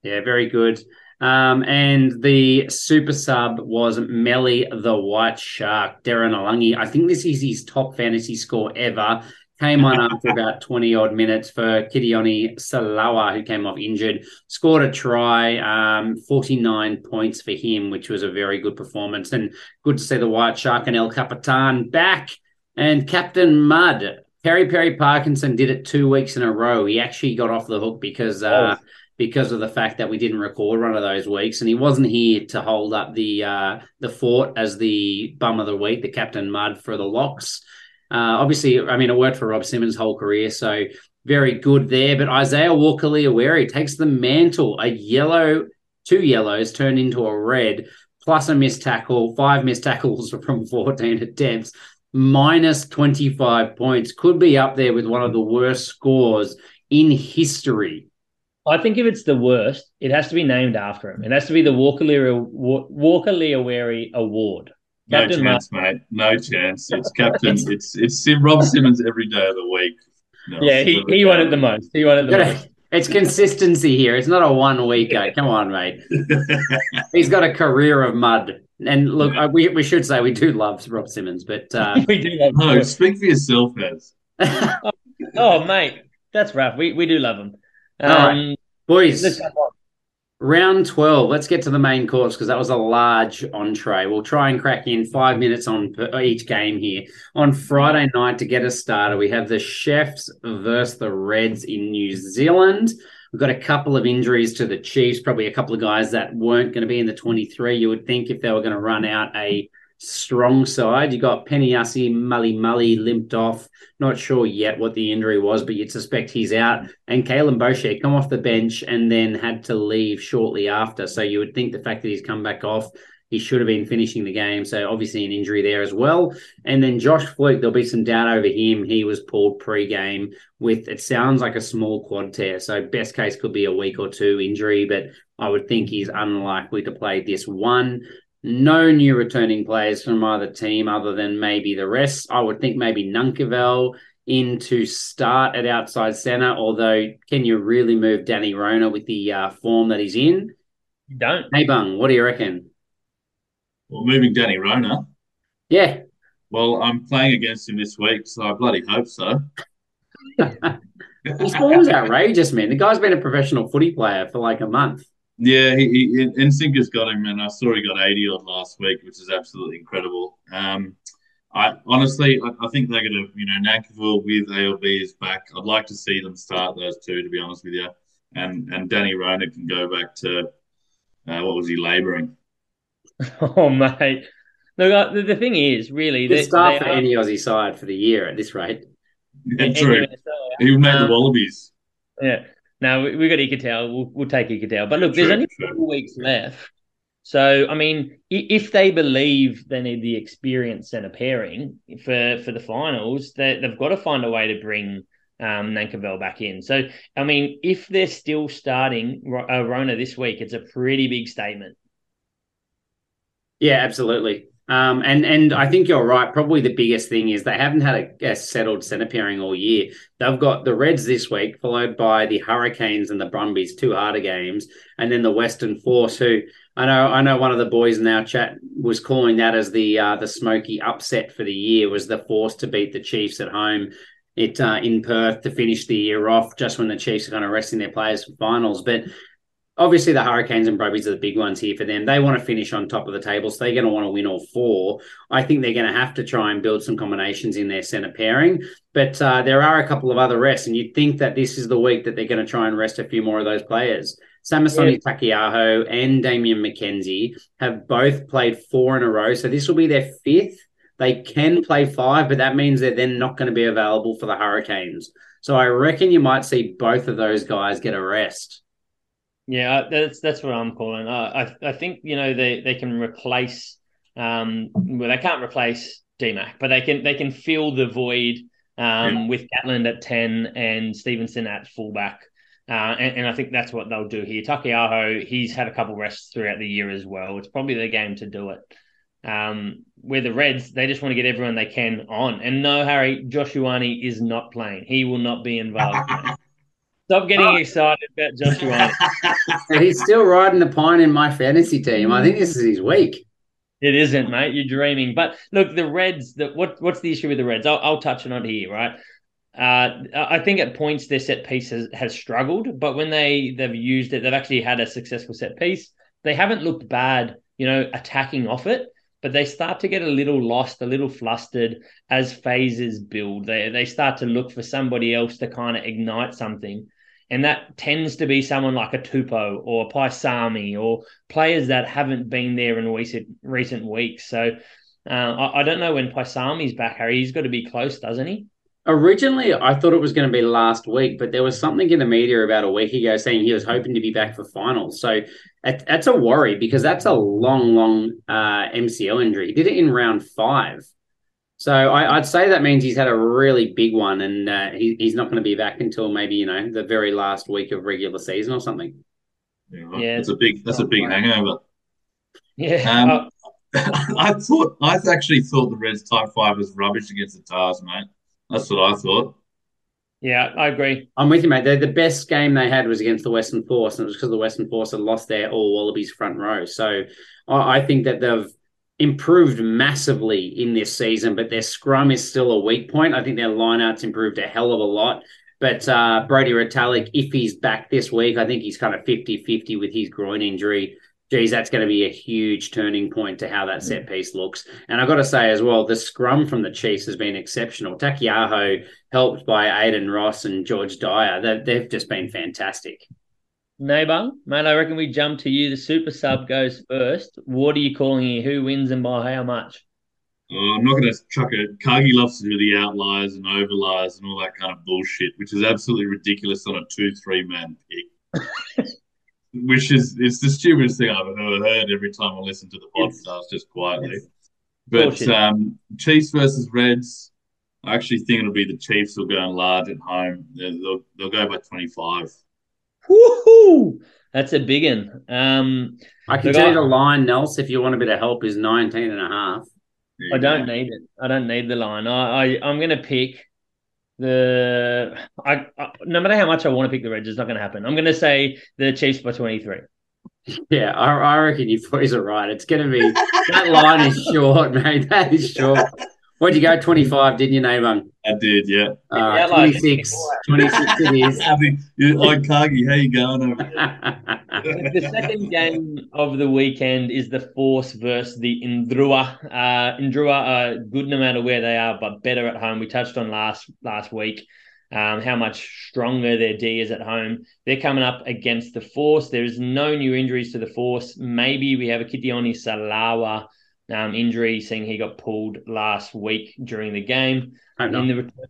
Yeah, very good. Um, and the super sub was Melly the White Shark, Darren Alungi. I think this is his top fantasy score ever. Came on after about 20 odd minutes for Kitione Salawa, who came off injured. Scored a try, um, 49 points for him, which was a very good performance. And good to see the White Shark and El Capitan back. And Captain Mud, Pari Pari Parkinson did it two weeks in a row. He actually got off the hook because uh, Oh. Because of the fact that we didn't record one of those weeks, and he wasn't here to hold up the uh, the fort as the bum of the week, the Captain Mud for the locks. Uh, obviously, I mean, it worked for Rob Simmons' whole career, so very good there. But Isaiah Walker Leawere takes the mantle, a yellow, two yellows turned into a red, plus a missed tackle, five missed tackles from 14 attempts, minus 25 points. Could be up there with one of the worst scores in history. I think if it's the worst, it has to be named after him. It has to be the Walker Leary Walker Leawere Award. No Captain chance, mate. No chance. It's captain. it's it's Sim, Rob Simmons every day of the week. No, Yeah, he, he won it the most. He won it the most. It's consistency here. It's not a one weeker. Come on, mate. He's got a career of mud. And look, uh, we, we should say we do love Rob Simmons, but uh, we do love no, him. speak for yourself, Az. Oh, mate, that's rough. We we do love him. All right. Um, boys, let's jump on. round 12. Let's get to the main course because that was a large entree. We'll try and crack in five minutes on per- each game here. On Friday night, to get us started, we have the Chefs versus the Reds in New Zealand. We've got a couple of injuries to the Chiefs, probably a couple of guys that weren't going to be in the 23. You would think if they were going to run out a strong side. You got Peniasi, Mully Mully limped off. Not sure yet what the injury was, but you'd suspect he's out. And Kaylum Boshier come off the bench and then had to leave shortly after. So you would think the fact that he's come back off, he should have been finishing the game. So obviously an injury there as well. And then Josh Flook, there'll be some doubt over him. He was pulled pre-game with it sounds like a small quad tear. So best case could be a week or two injury, but I would think he's unlikely to play this one. No new returning players from either team other than maybe the rest. I would think maybe Nunkevel in to start at outside centre, although can you really move Danny Rona with the uh, form that he's in? You don't. Hey, Bung, what do you reckon? Well, moving Danny Rona. Yeah. Well, I'm playing against him this week, so I bloody hope so. His form's outrageous, man. The guy's been a professional footy player for like a month. Yeah, he, he Nsinka's got him, and I saw he got 80 odd last week, which is absolutely incredible. Um, I honestly, I, I think they're going to, you know, Nankivell with ALB is back. I'd like to see them start those two, to be honest with you. And and Danny Rona can go back to uh, what was he labouring? Oh mate, look, uh, the, the thing is, really, Good they, start they for are- any Aussie side for the year at this rate. Yeah, true. NFL, He made the Um, Wallabies. Yeah. Now we, we got Iketel. We'll, we'll take Iketel. But look, there's only four weeks left. So I mean, if they believe they need the experienced centre pairing for for the finals, they, they've got to find a way to bring um, Nankivell back in. So I mean, if they're still starting uh, Rona this week, it's a pretty big statement. Yeah, absolutely. Um, and and I think you're right. Probably the biggest thing is they haven't had a, a settled centre pairing all year. They've got the Reds this week, followed by the Hurricanes and the Brumbies, two harder games, and then the Western Force, who I know I know one of the boys in our chat was calling that as the uh, the smoky upset for the year was the Force to beat the Chiefs at home. It uh, in Perth to finish the year off, just when the Chiefs are kind of resting their players for finals, but obviously the Hurricanes and Brumbies are the big ones here for them. They want to finish on top of the table, so they're going to want to win all four. I think they're going to have to try and build some combinations in their centre pairing. But uh, there are a couple of other rests, and you'd think that this is the week that they're going to try and rest a few more of those players. Samisoni Taukei'aho and Damian McKenzie have both played four in a row, so this will be their fifth. They can play five, but that means they're then not going to be available for the Hurricanes. So I reckon you might see both of those guys get a rest. Yeah, that's that's what I'm calling. I I, I think you know they they can replace. Um, well, they can't replace DMAC, but they can they can fill the void um, with Gatland at ten and Stevenson at fullback. Uh, and, and I think that's what they'll do here. Taukei'aho, he's had a couple rests throughout the year as well. It's probably the game to do it. Um, where the Reds, they just want to get everyone they can on. And no, Harry, Joshuani is not playing. He will not be involved. Stop getting excited about Joshuani. And he's still riding the pine in my fantasy team. I think this is his week. It isn't, mate. You're dreaming. But look, the Reds. The, what what's the issue with the Reds? I'll, I'll touch on it here, right? Uh, I think at points their set piece has, has struggled, but when they they've used it, they've actually had a successful set piece. They haven't looked bad, you know, attacking off it, but they start to get a little lost, a little flustered as phases build. They they start to look for somebody else to kind of ignite something. And that tends to be someone like a Tupou or a Paisami or players that haven't been there in recent recent weeks. So uh, I, I don't know when Paisami's back, Harry. He's got to be close, doesn't he? Originally, I thought it was going to be last week, but there was something in the media about a week ago saying he was hoping to be back for finals. So that, that's a worry because that's a long, long uh, MCL injury. He did it in round five. So I, I'd say that means he's had a really big one, and uh, he, he's not going to be back until maybe you know the very last week of regular season or something. Yeah, Yeah. that's a big that's a big hangover. Yeah. Um, I thought I actually thought the Reds type five was rubbish against the Tahs, mate. That's what I thought. yeah, I agree. I'm with you, mate. The, the best game they had was against the Western Force, and it was because the Western Force had lost their all Wallabies front row. So I, I think that they've improved massively in this season, but their scrum is still a weak point. I think their lineouts improved a hell of a lot. But uh, Brodie Retallick, if he's back this week, I think he's kind of 50 50 with his groin injury. Geez, that's going to be a huge turning point to how that set piece looks. And I've got to say as well, the scrum from the Chiefs has been exceptional. Taukei'aho, helped by Aidan Ross and George Dyer, they've, they've just been fantastic. Neighbour, mate, I reckon we jump to you. The super sub goes first. What are you calling here? Who wins and by how much? Oh, I'm not going to chuck it. Cargie loves to do the outliers and overliers and all that kind of bullshit, which is absolutely ridiculous on a two-three man pick. which is it's the stupidest thing I've ever heard. Every time I listen to the podcast, just quietly. But Bullshit. um, Chiefs versus Reds, I actually think it'll be the Chiefs will go in large at home. They'll, they'll, they'll go by 25. Woohoo! That's a big one. Um, I can Look, tell I- you the line, Nels, if you want a bit of help, is 19 and a half. I don't need it. I don't need the line. I, I I'm going to pick the. I, I no matter how much I want to pick the Reds, it's not going to happen. I'm going to say the Chiefs by 23. Yeah, I, I reckon you boys are right. It's going to be that line is short, mate. That is short. What'd you go? 25, didn't you, Nabung? I did, yeah. Uh, 26. 26 it is. Happy, you, like Cargie, how you going over the second game of the weekend is the Force versus the Indrua. Uh, Indrua are good no matter where they are, but better at home. We touched on last last week um, how much stronger their D is at home. They're coming up against the Force. There's no new injuries to the Force. Maybe we have a Kitione Salawa um, injury, seeing he got pulled last week during the game. Hope not. In the return,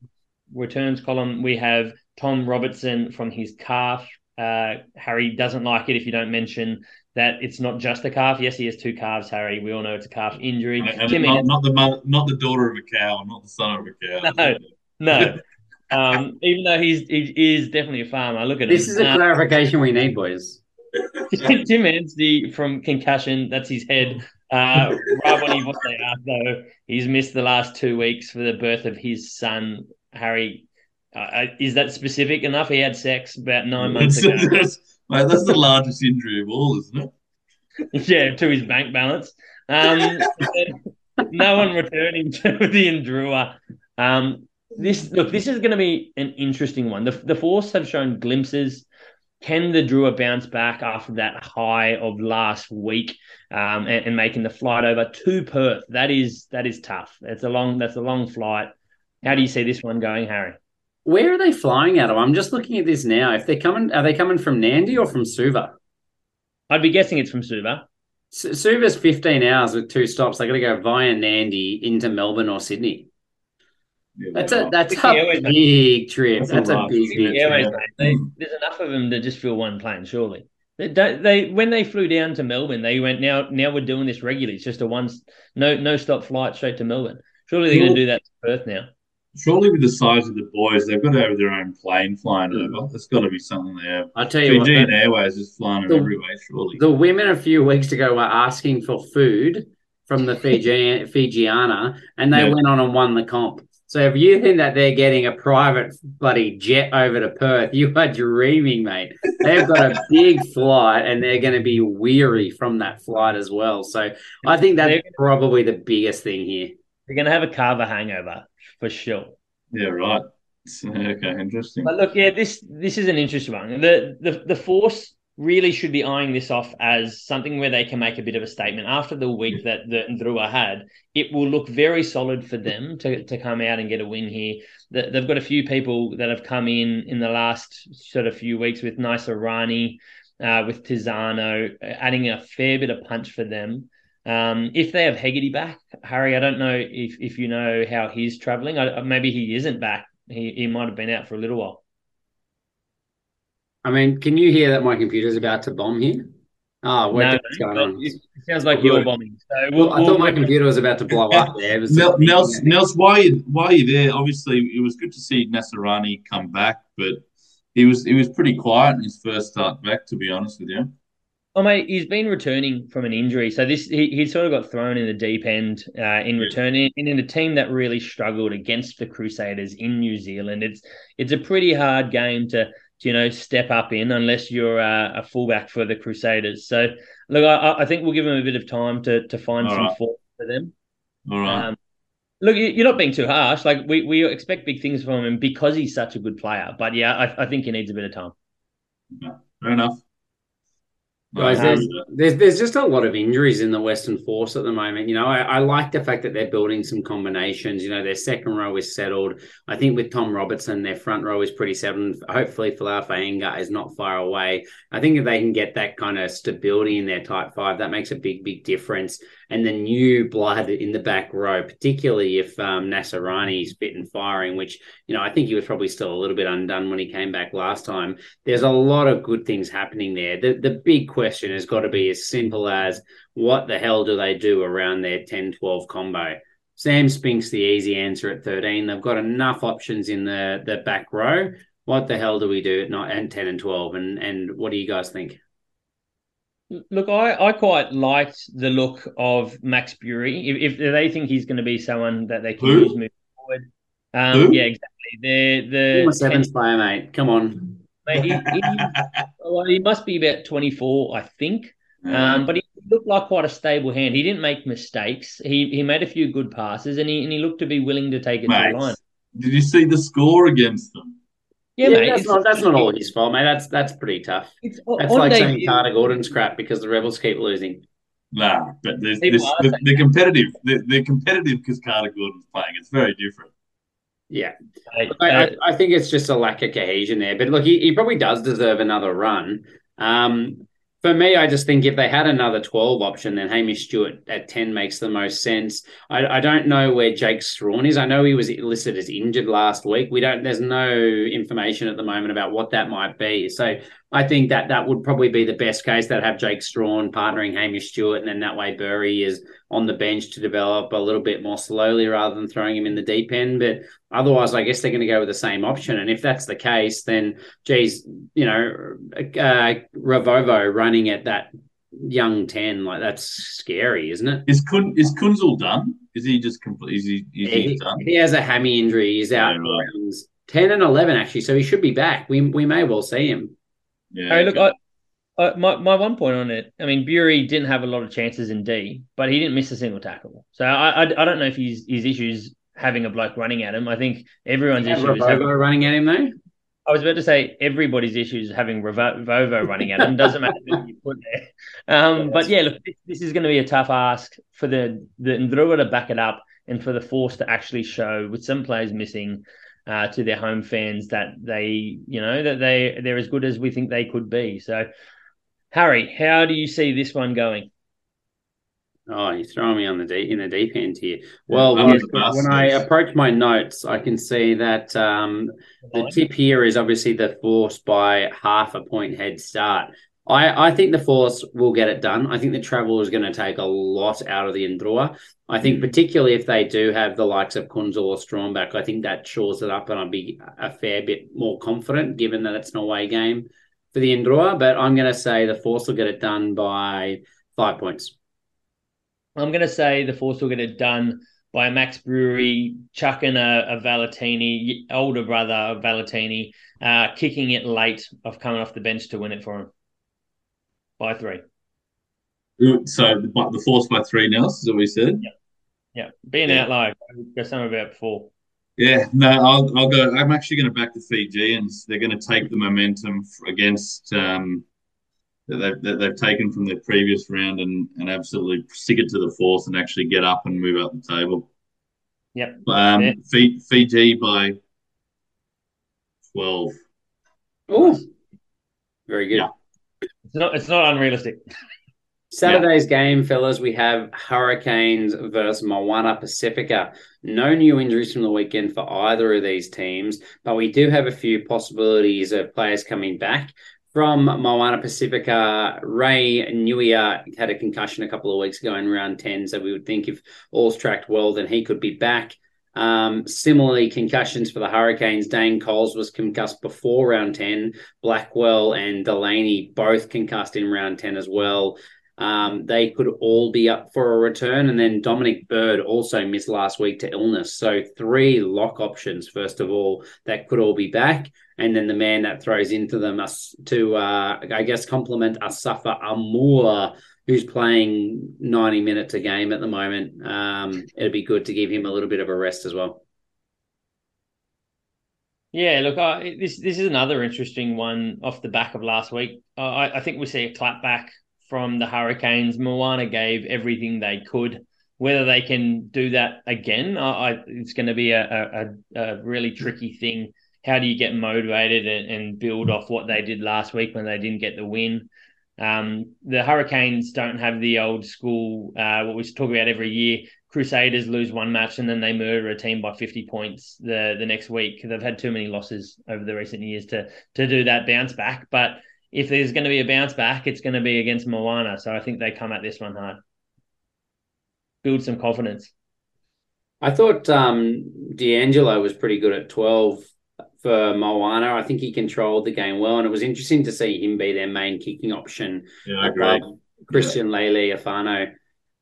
returns column, we have Tom Robertson from his calf. Uh, Harry doesn't like it if you don't mention that it's not just a calf. Yes, he has two calves, Harry. We all know it's a calf injury. And, and Timmy, not, not the mother, not the daughter of a cow, not the son of a cow. No. no. Um, even though he's he is definitely a farmer. Look at This him. is a Uh, clarification we need, boys. Tim Anstee from concussion. That's his head. Uh, right when he was there, though, he's missed the last two weeks for the birth of his son, Harry. Uh, is that specific enough? He had sex about nine months ago. that's, mate, that's the largest injury of all, isn't it? yeah, to his bank balance. Um, no one returning to the Indrua. Um, this look, this is going to be an interesting one. The the Force have shown glimpses. Can the Drua bounce back after that high of last week um, and, and making the flight over to Perth? That is that is tough. It's a long that's a long flight. How do you see this one going, Harry? Where are they flying out of? I'm just looking at this now. If they're coming, are they coming from Nandi or from Suva? I'd be guessing it's from Suva. Suva's 15 hours with two stops. They got to go via Nandi into Melbourne or Sydney. Yeah, That's a that's a Airways, big trip. That's a a big trip. big Yeah, trip. mate, they, there's enough of them to just fill one plane, surely. They, they when they flew down to Melbourne, they went now. Now we're doing this regularly. It's just a one no no stop flight straight to Melbourne. Surely they're going to do that to Perth now. Surely, with the size of the boys, they've got to have their own plane flying mm. over. There's got to be something there. I'll tell you what. Fijian the- Airways is flying them The- everywhere, surely. The women a few weeks ago were asking for food from the Fiji Fijiana, and they Yeah. went on and won the comp. So if you think that they're getting a private bloody jet over to Perth, you are dreaming, mate. They've got a big flight, and they're going to be weary from that flight as well. So I think that's They're- probably the biggest thing here. They're going to have a kava hangover for sure. yeah, right. Okay, interesting. But look, yeah, this this is an interesting one. The the the force really should be eyeing this off as something where they can make a bit of a statement after the week that the Ndrua had. It will look very solid for them to, to come out and get a win here. They've got a few people that have come in in the last sort of few weeks with Rani, uh, with Tizano, adding a fair bit of punch for them. Um, if they have Hegarty back, Harry, I don't know if if you know how he's traveling. I, maybe he isn't back. He he might have been out for a little while. I mean, can you hear that my computer's about to bomb here? Oh, what, No, what's going on? It it sounds like Good. you're bombing. So Well, we'll, I thought we'll- my computer was about to blow up there. It was Nels, beeping. Nels, why are you, why are you there? Obviously, it was good to see Nasserani come back, but he was he was pretty quiet in his first start back. To be honest with you, Oh mate, he's been returning from an injury, so this he, he sort of got thrown in the deep end uh, in returning, and in a team that really struggled against the Crusaders in New Zealand. It's it's a pretty hard game to, to, you know step up in unless you're uh, a fullback for the Crusaders. So look, I, I think we'll give him a bit of time to to find All some right. form for them. all right. Um, look, you- you're not being too harsh. Like we, we expect big things from him because he's such a good player. But yeah, I, I think he needs a bit of time. Fair enough. Guys, Um, there's, there's there's just a lot of injuries in the Western Force at the moment. You know, I, I like the fact that they're building some combinations. You know, their second row is settled. I think with Tom Robertson, their front row is pretty settled. Hopefully, Folau Fainga'a is not far away. I think if they can get that kind of stability in their tight five, that makes a big, big difference. And the new blood in the back row, particularly if um, is fit and firing, which you know I think he was probably still a little bit undone when he came back last time there's a lot of good things happening there. The the big question has got to be as simple as what the hell do they do around their 10-12 combo? Sam Spink's the easy answer at 13. They've got enough options in the, the back row. what the hell do we do at nine and ten and twelve? And and what do you guys think? Look, I, I quite liked the look of Max Burey. If, if they think he's going to be someone that they can Who? use moving forward, um, yeah, exactly. The the seventh player, mate. Come on. Mate, he, he, well, he must be about 24, I think. Um, but he looked like quite a stable hand. He didn't make mistakes. He he made a few good passes, and he and he looked to be willing to take it to the line. Did you see the score against them? Yeah, mate. that's not that's not all his fault, mate. That's that's pretty tough. It's That's like debut. saying Carter Gordon's crap because the Rebels keep losing. Nah, but there's, People this, they're, they're competitive. They're, they're competitive because Carter Gordon's playing. It's very different. Yeah, uh, I, I think it's just a lack of cohesion there. But look, he, he probably does deserve another run. Um, for me, I just think if they had another 12 option, then Hamish Stewart at 10 makes the most sense. I, I don't know where Jake Strachan is. I know he was listed as injured last week. We don't, there's no information at the moment about what that might be. So I think that that would probably be the best case that have Jake Strachan partnering Hamish Stewart, and then that way Burey is on the bench to develop a little bit more slowly rather than throwing him in the deep end. But otherwise, I guess they're going to go with the same option. And if that's the case, then geez, you know, uh, Ravouvou running at that young 10, like that's scary, isn't it? Is Kun is Kuenzle done? Is he just complete? Is he, is he He, done? he has a hammy injury. He's out Yeah, right. 10 and 11, actually. So he should be back. We, we may well see him. Yeah. Hey, look, okay. I, I, my my one point on it. I mean, Burey didn't have a lot of chances in D, but he didn't miss a single tackle. So I I, I don't know if his his issues having a bloke running at him. I think everyone's Yeah, issue is having, Ravouvou running at him, though. I was about to say everybody's issue is having Revo- Vovo running at him. Doesn't matter who you put there. Um, but yeah, look, this, this is going to be a tough ask for the the Ndrua to back it up and for the Force to actually show with some players missing. Uh, to their home fans that they, you know, that they they're as good as we think they could be. So, Harry, how do you see this one going? Oh, you're throwing me on the deep in the deep end here. Well, when, the when I approach my notes, I can see that um, the tip here is obviously the force by half a point head start. I, I think the force will get it done. I think the travel is going to take a lot out of the Indrua. I think particularly if they do have the likes of Kuenzle or Stromback, I think that shores it up and I'll be a fair bit more confident given that it's an away game for the Indrua. But I'm going to say the force will get it done by five points. I'm going to say the Force will get it done by Max Brewery chucking a, a Valentini, older brother of Valentini, uh, kicking it late of coming off the bench to win it for him by three. So the, the force by three now. Is what we said. Yeah, Yeah. being Yeah. outlier. Go some about before. Yeah, no, I'll, I'll go. I'm actually going to back the Fijians. They're going to take the momentum against um, that they've, they've taken from their previous round and, and absolutely stick it to the force and actually get up and move up the table. Yep. Um, Yeah. Fi- Fiji by 12. Oh, very good. Yeah. It's not. It's not unrealistic. Saturday's game, fellas, we have Hurricanes versus Moana Pacifica. No new injuries from the weekend for either of these teams, but we do have a few possibilities of players coming back. From Moana Pacifica, Ray Niuia had a concussion a couple of weeks ago in round 10, so we would think if all's tracked well, then he could be back. Um, similarly, concussions for the Hurricanes. Dane Coles was concussed before round 10. Blackwell and Delany both concussed in round 10 as well. Um, they could all be up for a return. And then Dominic Bird also missed last week to illness. So three lock options, first of all, that could all be back. And then the man that throws into them us to, uh, I guess, complement Asafo Aumua, who's playing 90 minutes a game at the moment. Um, it'd be good to give him a little bit of a rest as well. Yeah, look, I, this this is another interesting one off the back of last week. I, I think we see a clapback from the Hurricanes. Moana gave everything they could. Whether they can do that again, I, it's going to be a, a, a really tricky thing. How do you get motivated and, and build off what they did last week when they didn't get the win? Um, the Hurricanes don't have the old school, uh, what we talk about every year. Crusaders lose one match and then they murder a team by 50 points the, the next week. They've had too many losses over the recent years to to do that bounce back. But if there's going to be a bounce back, it's going to be against Moana. So I think they come at this one hard. Build some confidence. I thought um, D'Angelo was pretty good at 12 for Moana. I think he controlled the game well, and it was interesting to see him be their main kicking option. Yeah, I agree. Christian yeah. Leali'ifano.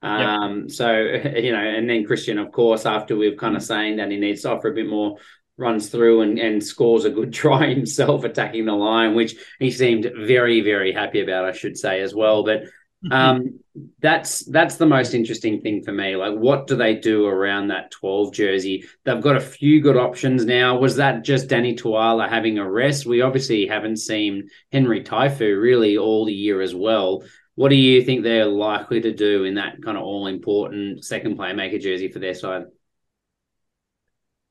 Um, yep. so you know, and then Christian, of course, after we've kind of saying that he needs to offer a bit more runs through and, and scores a good try himself attacking the line, which he seemed very, very happy about, I should say, as well. But um, that's that's the most interesting thing for me. Like, what do they do around that 12 jersey? They've got a few good options now. Was that just Danny Toala having a rest? We obviously haven't seen Henry Taefu really all the year as well. What do you think they're likely to do in that kind of all important second playmaker jersey for their side?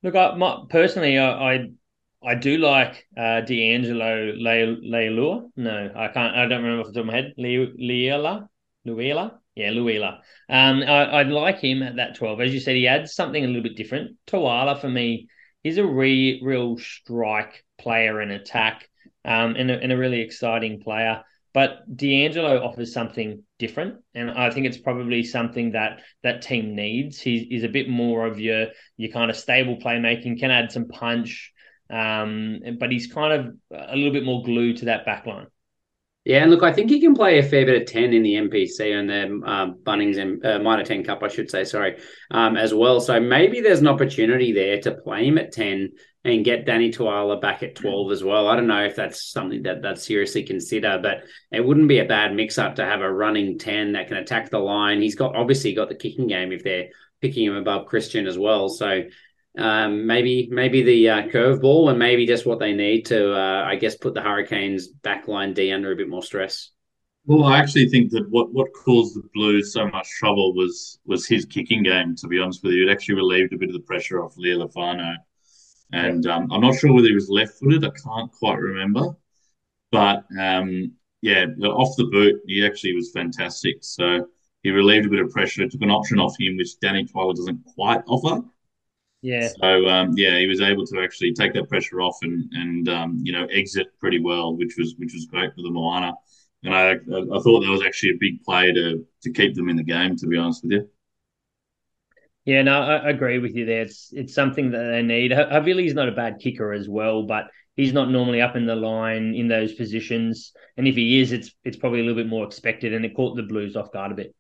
Look, I, my, personally, I, I, I do like uh, D'Angelo Leilua. No, I can't. I don't remember off the top of my head. Le- Leila, Luila, yeah, Luila. Um, I, would like him at that twelve. As you said, he adds something a little bit different. Toala for me is a re, real strike player in attack, um, and a, and a really exciting player. But D'Angelo offers something different, and I think it's probably something that that team needs. He's, he's a bit more of your your kind of stable playmaking, can add some punch, um, but he's kind of a little bit more glued to that back line. Yeah, and look, I think he can play a fair bit of 10 in the NPC and the um, Bunnings and uh, Mitre 10 Cup, I should say, sorry, um, as well. So maybe there's an opportunity there to play him at 10 and get Danny Toala back at 12 as well. I don't know if that's something that that seriously consider, but it wouldn't be a bad mix up to have a running 10 that can attack the line. He's got obviously got the kicking game if they're picking him above Christian as well. So um, maybe maybe the uh, curveball and maybe just what they need to, uh, I guess, put the Hurricanes backline D under a bit more stress. Well, I actually think that what, what caused the Blues so much trouble was was his kicking game. To be honest with you, it actually relieved a bit of the pressure off Leali'ifano. And um, I'm not sure whether he was left footed. I can't quite remember. But um, yeah, off the boot, he actually was fantastic. So he relieved a bit of pressure, took an option off him, which Danny Toala doesn't quite offer. Yeah. So um, yeah, he was able to actually take that pressure off and and um, you know exit pretty well, which was which was great for the Moana. And I I thought that was actually a big play to to keep them in the game. To be honest with you. Yeah, no, I, agree with you there. It's it's something that they need. Havili's not a bad kicker as well, but he's not normally up in the line in those positions. And if he is, it's it's probably a little bit more expected, and it caught the Blues off guard a bit.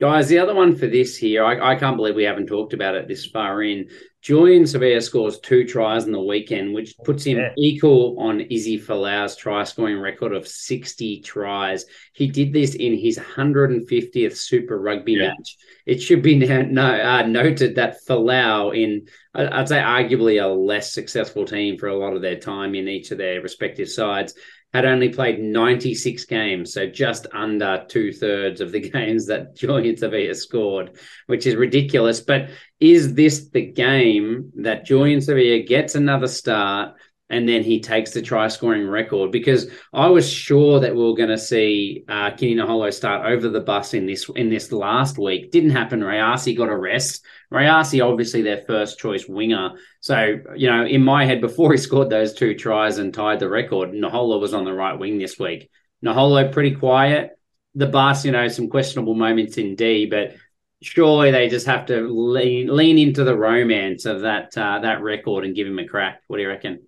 Guys, the other one for this here, I, I, can't believe we haven't talked about it this far in. Julian Savea scores two tries in the weekend, which puts him yeah. equal on Izzy Folau's try scoring record of 60 tries. He did this in his 150th Super Rugby yeah. match. It should be no, uh, noted that Folau, in I'd say arguably a less successful team for a lot of their time in each of their respective sides, had only played 96 games, so just under two thirds of the games that Julian Savea scored, which is ridiculous. But is this the game that Julian Savea gets another start and then he takes the try scoring record? Because I was sure that we were going to see uh, Kini Naholo start over the bus in this in this last week. Didn't happen. Rayasi got a rest. Rayasi, obviously their first choice winger. So, you know, in my head, before he scored those two tries and tied the record, Naholo was on the right wing this week. Naholo pretty quiet. The bus, you know, some questionable moments in D, but surely they just have to lean lean into the romance of that uh, that record and give him a crack. What do you reckon?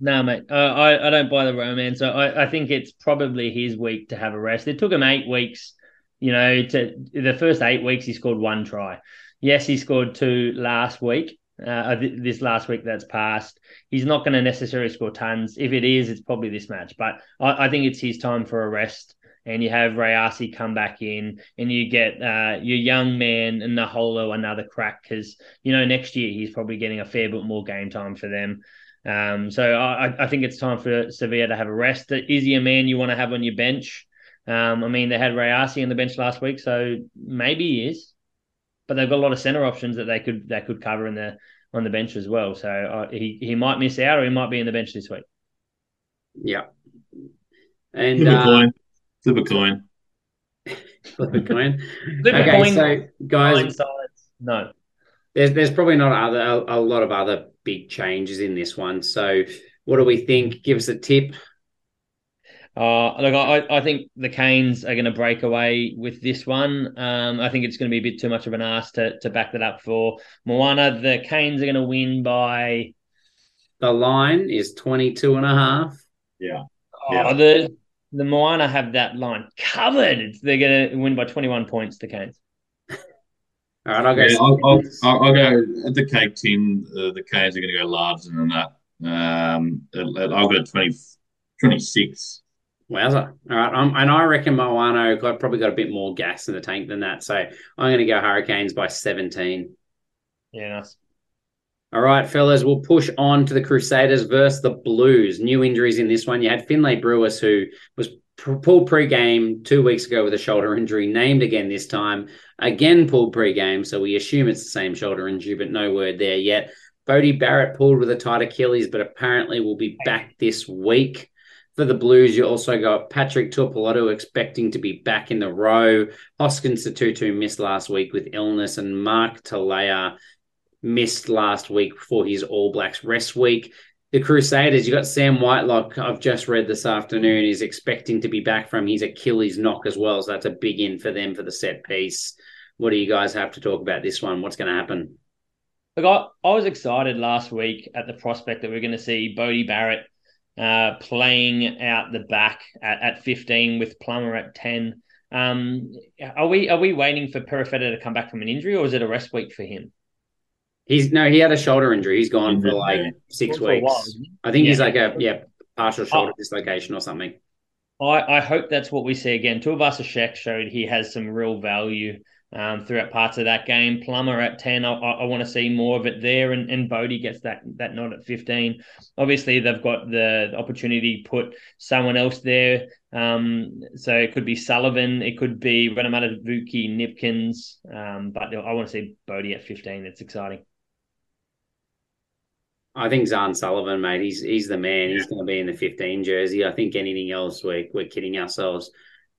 No, mate, uh, I I don't buy the romance. I I think it's probably his week to have a rest. It took him eight weeks, you know, to the first eight weeks he scored one try. Yes, he scored two last week. Uh, this last week that's passed, he's not going to necessarily score tons. If it is, it's probably this match. But I, I think it's his time for a rest. And you have Rayasi come back in, and you get uh, your young man and Naholo another crack because you know next year he's probably getting a fair bit more game time for them. Um, so I, I, think it's time for Savea to have a rest. Is he a man you want to have on your bench? Um, I mean, they had Rayasi on the bench last week, so maybe he is but they've got a lot of center options that they could they could cover in the on the bench as well. So uh, he he might miss out, or he might be in the bench this week. Yeah, and flip a uh, coin, flip a coin, flip a coin. flip okay, a coin. So guys, no, there's there's probably not other a, a lot of other big changes in this one. So what do we think? Give us a tip. Uh, look, I, I think the Canes are going to break away with this one. Um, I think it's going to be a bit too much of an ask to, to back that up for Moana. The Canes are going to win by The line is 22 and a half. Yeah. Oh, Yeah. the the Moana have that line covered. They're going to win by 21 points, the Canes. All right, I'll go. Yeah, I'll, I'll, I'll, I'll go at the cake tin. Uh, the Canes are going to go larger than that. Um, I'll I'll go 20, 26. Wowza. All right. Um, and I reckon Moana got probably got a bit more gas in the tank than that. So I'm going to go Hurricanes by 17. Yeah, nice. All right, fellas, we'll push on to the Crusaders versus the Blues. New injuries in this one. You had Finlay Brewis, who was pulled pre-game two weeks ago with a shoulder injury, named again this time. Again pulled pre-game, so we assume it's the same shoulder injury, but no word there yet. Bodie Barrett pulled with a tight Achilles, but apparently will be back this week. For the Blues, you also got Patrick Tuipulotu expecting to be back in the row. Hoskins Sotutu missed last week with illness, and Mark Tele'a missed last week for his All Blacks rest week. The Crusaders, you got Sam Whitelock. I've just read this afternoon is expecting to be back from his Achilles knock as well. So that's a big in for them for the set piece. What do you guys have to talk about this one? What's going to happen? Look, I, I was excited last week at the prospect that we're going to see Bodie Barrett uh, playing out the back at, at 15 with Plummer at 10. Um, are we are we waiting for Perofeta to come back from an injury, or is it a rest week for him? He's no, he had a shoulder injury. He's gone for like six For weeks. while. I think he's like a yeah partial shoulder Oh. dislocation or something. I, I hope that's what we see again. Tuivasa Sheck showed he has some real value um, throughout parts of that game. Plummer at 10, I, I, I want to see more of it there. And, and Bodie gets that, that nod at 15. Obviously, they've got the, the opportunity to put someone else there. Um, so it could be Sullivan, it could be Renamata Vuki, Nipkins. Um, but I want to see Bodie at 15. It's exciting. I think Zarn Sullivan, mate. He's he's the man. He's going to be in the 15 jersey. I think anything else, we're we're kidding ourselves.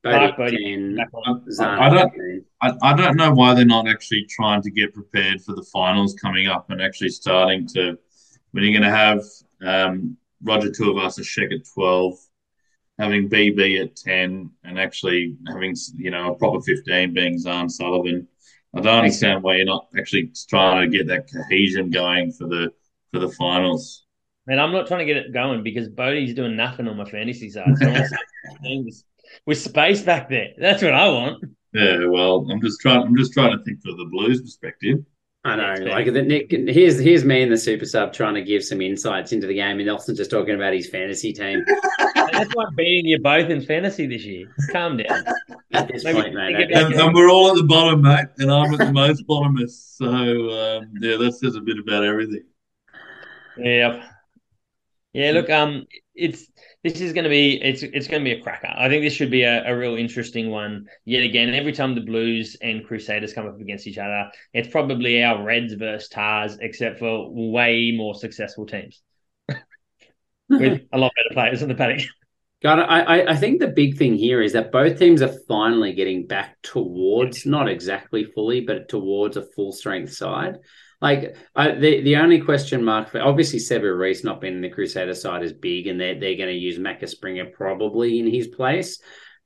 Bodie, Bodie 10, back. Zarn I don't- 15. I, I don't know why they're not actually trying to get prepared for the finals coming up and actually starting to when you're going to have um, Roger Tuivasa Sheck at 12, having BB at 10, and actually having you know a proper 15 being Zarn Sullivan. I don't understand why you're not actually trying to get that cohesion going for the for the finals. And I'm not trying to get it going because Bodie's doing nothing on my fantasy side. So I want to see things with space back there. That's what I want. Yeah, well, I'm just trying. I'm just trying to think for the Blues perspective. I know. Like the Nick, here's here's me in the super sub trying to give some insights into the game, and Nelson's just talking about his fantasy team. And that's why I'm beating you both in fantasy this year. Calm down. At this Maybe point, mate, think okay. about And, and we're all at the bottom, mate, and I'm at the most bottomest. So um, yeah, that says a bit about everything. Yeah. Yeah, look, um, it's this is going to be it's it's going to be a cracker. I think this should be a, a real interesting one yet again. Every time the Blues and Crusaders come up against each other, it's probably our Reds versus Tahs, except for way more successful teams with a lot better players in the paddock. God, I, I- I think the big thing here is that both teams are finally getting back towards, not exactly fully, but towards a full strength side. Like I, the the only question mark for obviously Sevu Reece not being in the Crusader side is big, and they're they're going to use Macca Springer probably in his place.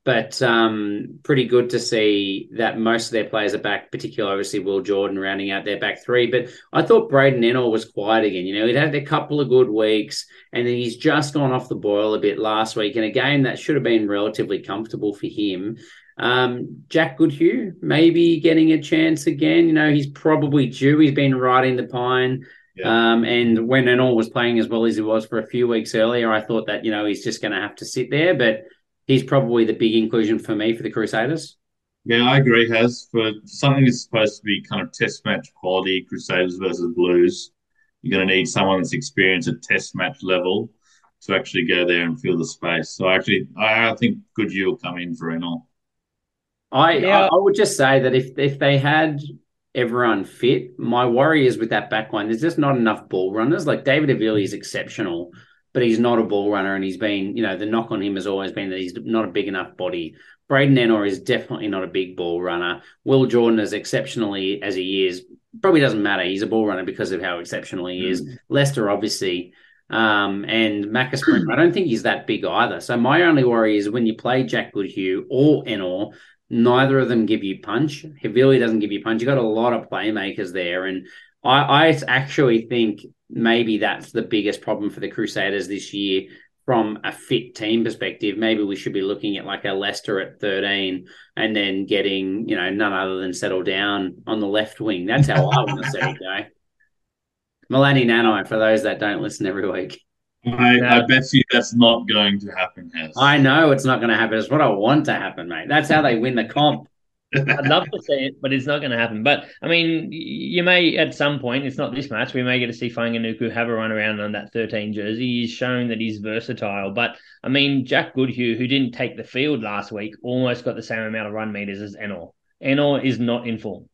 But um, pretty good to see that most of their players are back, particularly obviously Will Jordan rounding out their back three. But I thought Braden Ennor was quiet again. You know, he'd had a couple of good weeks, and then he's just gone off the boil a bit last week in a game that should have been relatively comfortable for him. Um, Jack Goodhue maybe getting a chance again. You know, he's probably due. He's been riding the pine. Yeah. Um, and when Ennor was playing as well as he was for a few weeks earlier, I thought that, you know, he's just going to have to sit there. But he's probably the big inclusion for me for the Crusaders. Yeah, I agree. Has for something that's supposed to be kind of test match quality, Crusaders versus Blues, you're going to need someone that's experienced at test match level to actually go there and fill the space. So actually, I, I think Goodhue will come in for Ennor. I. I I would just say that if if they had everyone fit, my worry is with that back line. There's just not enough ball runners. Like David Havili is exceptional, but he's not a ball runner, and he's been you know the knock on him has always been that he's not a big enough body. Braden Ennor is definitely not a big ball runner. Will Jordan, as exceptionally as he is, probably doesn't matter. He's a ball runner because of how exceptional he is. Leicester, obviously, um, and Springer, I don't think he's that big either. So my only worry is when you play Jack Goodhue or Ennor, neither of them give you punch. Havili doesn't give you punch. You've got a lot of playmakers there, and I, I actually think maybe that's the biggest problem for the Crusaders this year from a fit team perspective. Maybe we should be looking at like a Leicester at 13 and then getting, you know, none other than settle down on the left wing. That's how I want to see it go. Milani Nanai, for those that don't listen every week. I, no. I bet you that's not going to happen, Hess. I know it's not going to happen. It's what I want to happen, mate. That's how they win the comp. I'd love to see it, but it's not going to happen. But I mean, you may at some point. It's not this match. We may get to see Fainga'anuku have a run around on that 13 jersey. He's shown that he's versatile. But I mean, Jack Goodhue, who didn't take the field last week, almost got the same amount of run meters as Ennor. Ennor is not in form.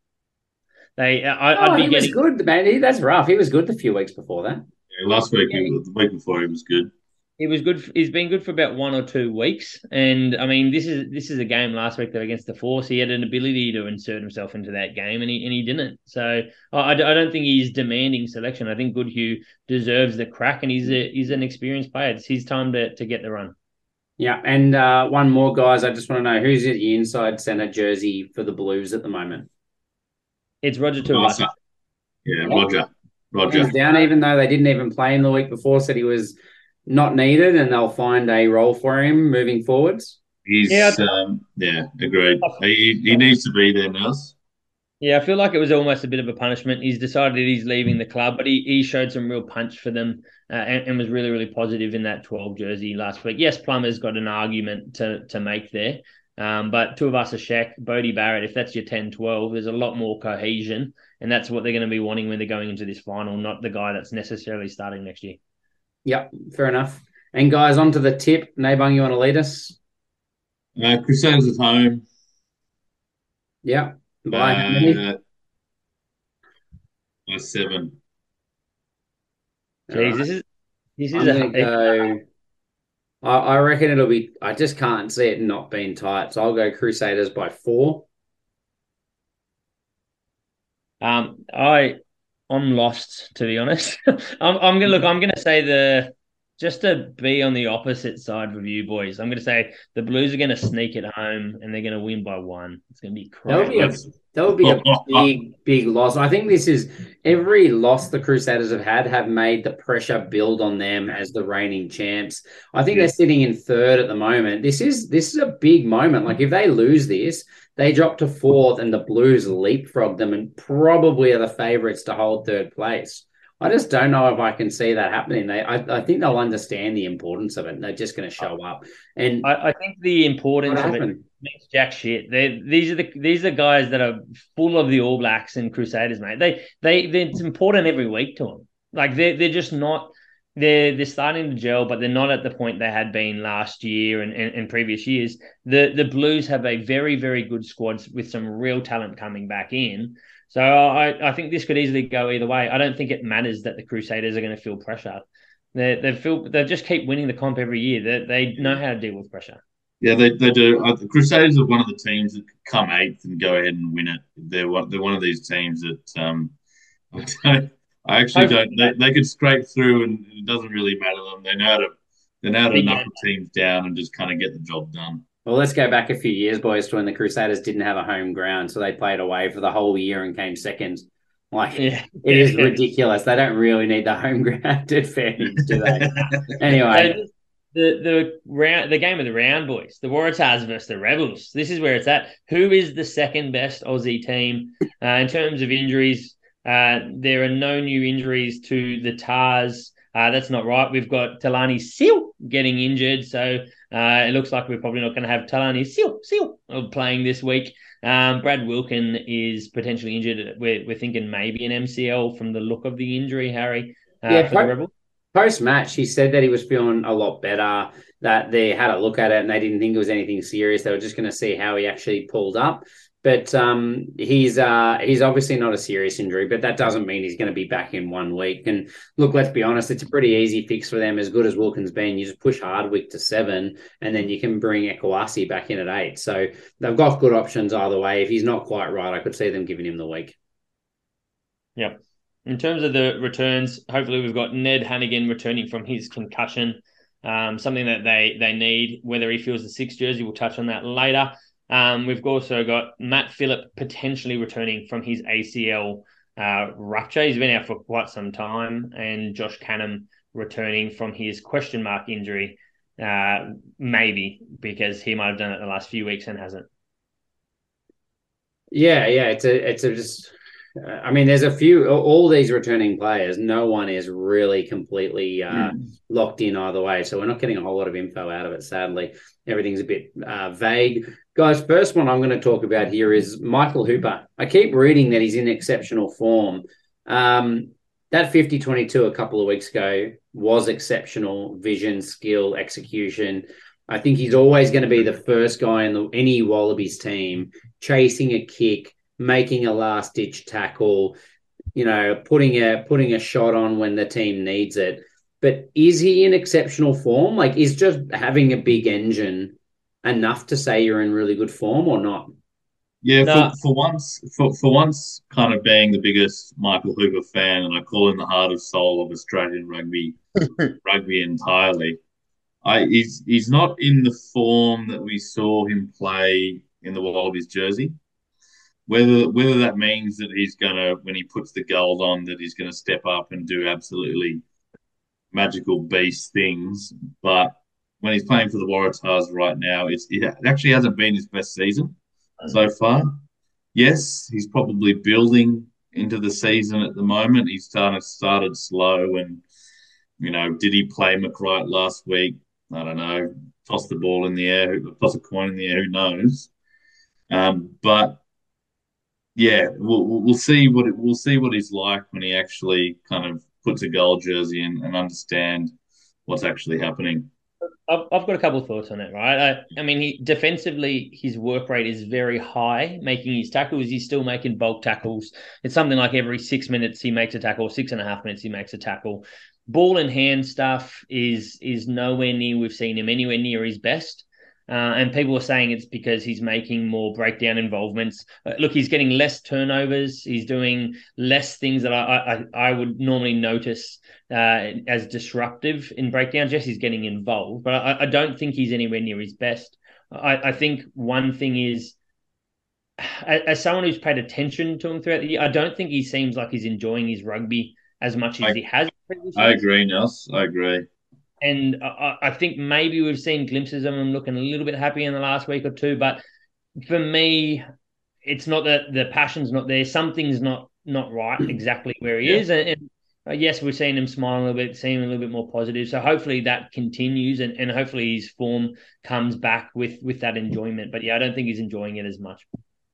They, I, oh, I'd be he getting... was good, man. That's rough. He was good the few weeks before that. Yeah, last week, yeah. the week before, he was good he was good. He's been good for about one or two weeks, and I mean, this is this is a game last week that against the Force. He had an ability to insert himself into that game, and he and he didn't. So I, I don't think he's demanding selection. I think Goodhue deserves the crack, and he's a he's an experienced player. It's his time to to get the run. Yeah, and uh, one more, guys. I just want to know who's at the inside center jersey for the Blues at the moment. It's Roger Tuivasa. Yeah, Roger. Roger. He's down, even though they didn't even play him the week before. Said he was not needed, and they'll find a role for him moving forwards. He's yeah, um, yeah, agreed. He, he needs to be there, Nels. Yeah, I feel like it was almost a bit of a punishment. He's decided he's leaving the club, but he, he showed some real punch for them uh, and, and, was really, really positive in that 12 jersey last week. Yes, Plummer's got an argument to, to make there, um, but Tuivasa-Sheck, Bodie Barrett, if that's your 10 12, there's a lot more cohesion, and that's what they're going to be wanting when they're going into this final, not the guy that's necessarily starting next year. Yep, fair enough. And guys, on to the tip. Nabung, you want to lead us? Uh, Crusaders at home. Yeah. By uh, by seven. Jeez, this is this is a, go, I, I reckon it'll be. I just can't see it not being tight, so I'll go Crusaders by four. Um, I I'm lost to be honest. I'm, I'm gonna look. I'm gonna say the just to be on the opposite side with you boys. I'm gonna say the Blues are gonna sneak it home and they're gonna win by one. It's gonna be crazy. That would be a, that would be a big big loss. I think this is every loss the Crusaders have had have made the pressure build on them as the reigning champs. I think they're sitting in third at the moment. This is this is a big moment. Like if they lose this, they drop to fourth, and the Blues leapfrog them and probably are the favourites to hold third place. I just don't know if I can see that happening. They, I, I think they'll understand the importance of it. And they're just going to show up. And I, I think the importance of it makes jack shit. They, these are the these are guys that are full of the All Blacks and Crusaders, mate. They, they, it's important every week to them. Like they're they're just not they're they're starting to gel, but they're not at the point they had been last year and, and, and, previous years. The the Blues have a very very good squad with some real talent coming back in. So I, I think this could easily go either way. I don't think it matters that the Crusaders are going to feel pressure. They they feel they just keep winning the comp every year. They they know how to deal with pressure. Yeah, they, they do. Uh, the Crusaders are one of the teams that come eighth and go ahead and win it. They're one, they're one of these teams that um, I I actually don't. They, they could scrape through, and it doesn't really matter them. They know how to they know how to knuckle teams down and just kind of get the job done. Well, let's go back a few years, boys, to when the Crusaders didn't have a home ground, so they played away for the whole year and came second. Like yeah. it is ridiculous. They don't really need the home ground fairness, do they? anyway. the the round the game of the round, boys. The Waratahs versus the Rebels. This is where it's at. Who is the second best Aussie team uh, in terms of injuries? Uh, there are no new injuries to the Tahs. Uh, that's not right. We've got Talani Seal getting injured, so uh, it looks like we're probably not going to have Talani Seal Seal playing this week. Um, Brad Wilkin is potentially injured. We're, we're thinking maybe an MCL from the look of the injury, Harry. Uh, yeah, post, post match, he said that he was feeling a lot better. That they had a look at it and they didn't think it was anything serious. They were just going to see how he actually pulled up. But um, he's uh, he's obviously not a serious injury, but that doesn't mean he's going to be back in one week. And look, let's be honest, it's a pretty easy fix for them. As good as Wilkins been, you just push Hardwick to seven, and then you can bring Ekwasi back in at eight. So they've got good options either way. If he's not quite right, I could see them giving him the week. Yep. In terms of the returns, hopefully we've got Ned Hanigan returning from his concussion. Um, something that they they need. Whether he feels the six jersey, we'll touch on that later. Um, we've also got Matt Philip potentially returning from his ACL uh, rupture. He's been out for quite some time, and Josh Canham returning from his question mark injury, uh, maybe because he might have done it the last few weeks and hasn't. Yeah, yeah, it's a, it's a just. I mean, there's a few. All these returning players, no one is really completely uh, mm. locked in either way. So we're not getting a whole lot of info out of it. Sadly, everything's a bit uh, vague. Guys, first one I'm going to talk about here is Michael Hooper. I keep reading that he's in exceptional form. Um, that 50 22 a couple of weeks ago was exceptional vision, skill, execution. I think he's always going to be the first guy in the, any Wallabies team chasing a kick, making a last ditch tackle, you know, putting a putting a shot on when the team needs it. But is he in exceptional form? Like, is just having a big engine enough to say you're in really good form or not? Yeah, no. for, for once, for, for once, kind of being the biggest Michael Hooper fan, and I call him the heart of soul of Australian rugby, rugby entirely. I he's he's not in the form that we saw him play in the Wallabies jersey. Whether whether that means that he's gonna when he puts the gold on that he's gonna step up and do absolutely magical beast things, but when he's playing for the Waratahs right now, it's it actually hasn't been his best season so far. Yes, he's probably building into the season at the moment. He's started started slow, and you know, did he play McReight last week? I don't know. Toss the ball in the air, toss a coin in the air. Who knows? Um, but yeah, we'll we'll see what it, we'll see what he's like when he actually kind of puts a gold jersey in and understand what's actually happening. I've, got a couple of thoughts on it, right? I, I mean, he defensively, his work rate is very high, making his tackles. He's still making bulk tackles. It's something like every six minutes he makes a tackle, six and a half minutes he makes a tackle. Ball in hand stuff is is nowhere near. We've seen him anywhere near his best. Uh, and people are saying it's because he's making more breakdown involvements. Uh, look, he's getting less turnovers. He's doing less things that I I, I would normally notice uh, as disruptive in breakdowns. Yes, he's getting involved, but I, I don't think he's anywhere near his best. I, I think one thing is, as someone who's paid attention to him throughout the year, I don't think he seems like he's enjoying his rugby as much as I, he has. I agree, Nels. I agree. And I, I, think maybe we've seen glimpses of him looking a little bit happy in the last week or two. But for me, it's not that the passion's not there. Something's not not right exactly where he yeah. is. And, and uh, yes, we're seeing him smile a little bit, seeing a little bit more positive. So hopefully that continues, and, and hopefully his form comes back with with that enjoyment. But yeah, I don't think he's enjoying it as much.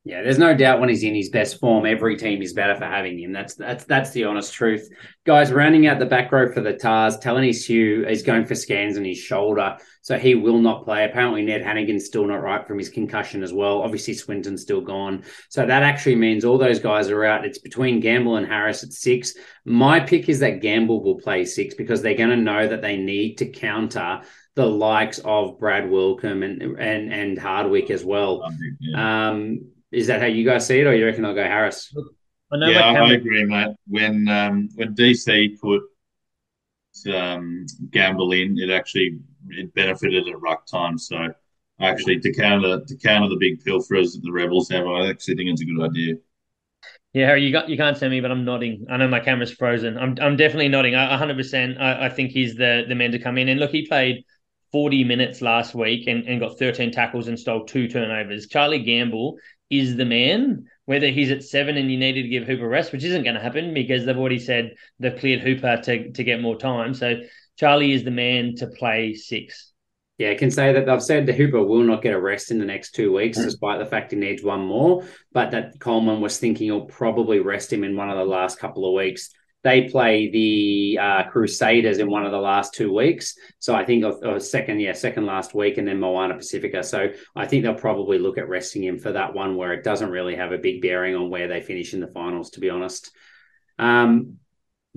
Yeah, there's no doubt when he's in his best form, every team is better for having him. That's that's that's the honest truth. Guys, rounding out the back row for the Tahs, Talani Sue is going for scans on his shoulder, so he will not play. Apparently, Ned Hanigan's still not right from his concussion as well. Obviously, Swinton's still gone. So that actually means all those guys are out. It's between Gamble and Harris at six. My pick is that Gamble will play six because they're going to know that they need to counter the likes of Brad Wilcombe and and and Hardwick as well. Um, is that how you guys see it, or you reckon I'll go Harris? I yeah, I, I agree, mate. When um, when DC put um, Gamble in, it actually it benefited at ruck time. So actually, to counter to counter the big pilferers that the Rebels have, I actually think it's a good idea. Yeah, Harry, you got you can't see me, but I'm nodding. I know my camera's frozen. I'm I'm definitely nodding. 100. percent I, I think he's the the man to come in. And look, he played 40 minutes last week and, and got 13 tackles and stole two turnovers. Charlie Gamble is the man. Whether he's at seven and you needed to give Hooper rest, which isn't going to happen because they've already said they've cleared Hooper to, to get more time. So Charlie is the man to play six. Yeah, I can say that they've said the Hooper will not get a rest in the next two weeks, mm. despite the fact he needs one more. But that Coleman was thinking he'll probably rest him in one of the last couple of weeks they play the uh, Crusaders in one of the last two weeks. So I think a, second, yeah, second last week, and then Moana Pacifica. So I think they'll probably look at resting him for that one where it doesn't really have a big bearing on where they finish in the finals, to be honest. Um,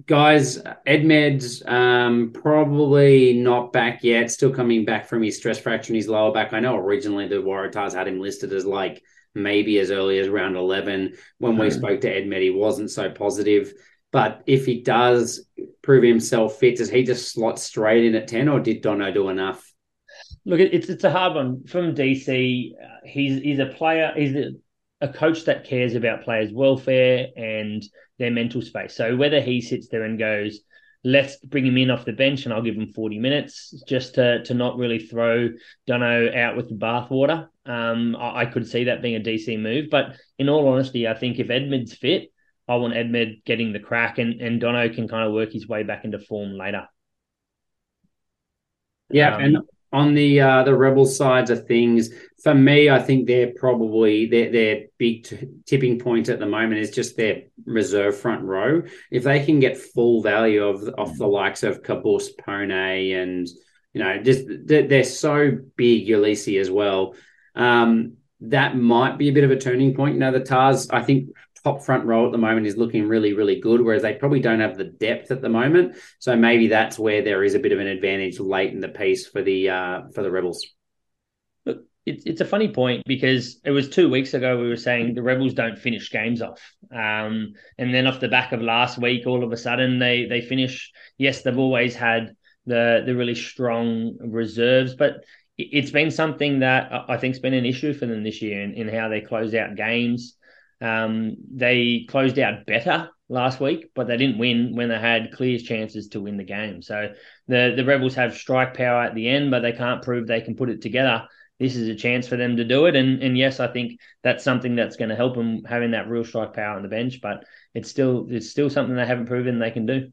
guys, Edmed's um, probably not back yet. Still coming back from his stress fracture in his lower back. I know originally the Waratahs had him listed as like maybe as early as round 11. When we hmm. spoke to Edmed, he wasn't so positive. But if he does prove himself fit, does he just slot straight in at 10 or did Dono do enough? Look, it's it's a hard one from DC. Uh, he's he's a player. He's a, a coach that cares about players' welfare and their mental space. So whether he sits there and goes, let's bring him in off the bench and I'll give him 40 minutes just to to not really throw Dono out with the bathwater. Um, I, I, could see that being a DC move. But in all honesty, I think if Edmed's fit, I want Edmed getting the crack and, and Dono can kind of work his way back into form later. Yeah, um, and on the uh, the rebel sides of things, for me, I think they're probably their their big t- tipping point at the moment is just their reserve front row. If they can get full value of of the likes of Cabous, Pone, and you know, just they're, they're so big, Ulysses as well. Um, that might be a bit of a turning point. You know, the Tahs, I think top front row at the moment is looking really, really good, whereas they probably don't have the depth at the moment. So maybe that's where there is a bit of an advantage late in the piece for the uh, for the Rebels. Look, it's it's a funny point because it was two weeks ago we were saying the Rebels don't finish games off, um, and then off the back of last week, all of a sudden they they finish. Yes, they've always had the the really strong reserves, but it's been something that I think's been an issue for them this year in, in how they close out games. Um, they closed out better last week, but they didn't win when they had clear chances to win the game. So the the Rebels have strike power at the end, but they can't prove they can put it together. This is a chance for them to do it, and and yes, I think that's something that's going to help them having that real strike power on the bench. But it's still it's still something they haven't proven they can do.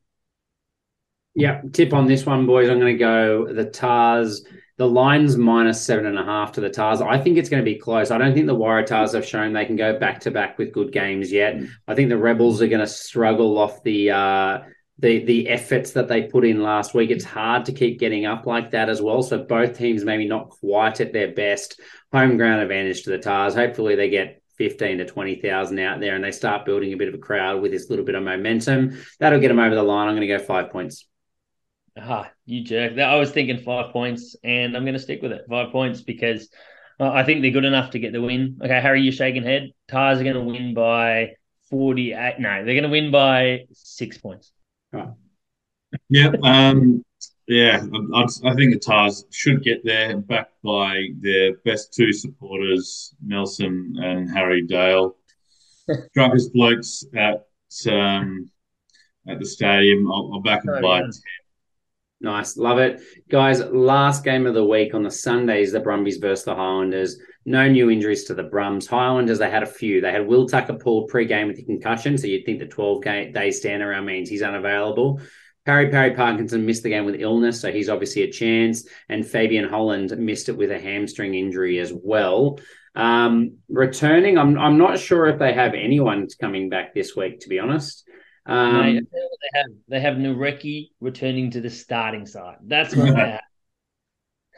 Yeah, tip on this one, boys. I'm going to go the Tahs the line's minus seven and a half to the Tahs. I think it's going to be close. I don't think the Waratahs have shown they can go back to back with good games yet. I think the Rebels are going to struggle off the uh, the the efforts that they put in last week. It's hard to keep getting up like that as well. So both teams maybe not quite at their best. Home ground advantage to the Tahs. Hopefully they get 15 to 20,000 out there and they start building a bit of a crowd with this little bit of momentum. That'll get them over the line. I'm going to go five points. Ah, you jerk. I was thinking five points, and I'm going to stick with it. Five points because uh, I think they're good enough to get the win. Okay, Harry, you're shaking head. Tahs are going to win by 48. No, they're going to win by six points. Right. Yeah. Um, yeah, I, I think the Tahs should get there, backed by their best two supporters, Nelson and Harry Dale. Drunkest blokes at um, at the stadium. I'll, I'll back them oh, by 10. Nice. Love it. Guys, last game of the week on the Sundays, the Brumbies versus the Highlanders. No new injuries to the Brums. Highlanders, they had a few. They had Will Tucker pulled pre-game with a concussion, so you'd think the 12-day stand around means he's unavailable. Pari Pari Parkinson missed the game with illness, so he's obviously a chance. And Fabian Holland missed it with a hamstring injury as well. Um, returning, I'm I'm not sure if they have anyone coming back this week, to be honest. Um, they have they have Nareki returning to the starting side. That's what they have.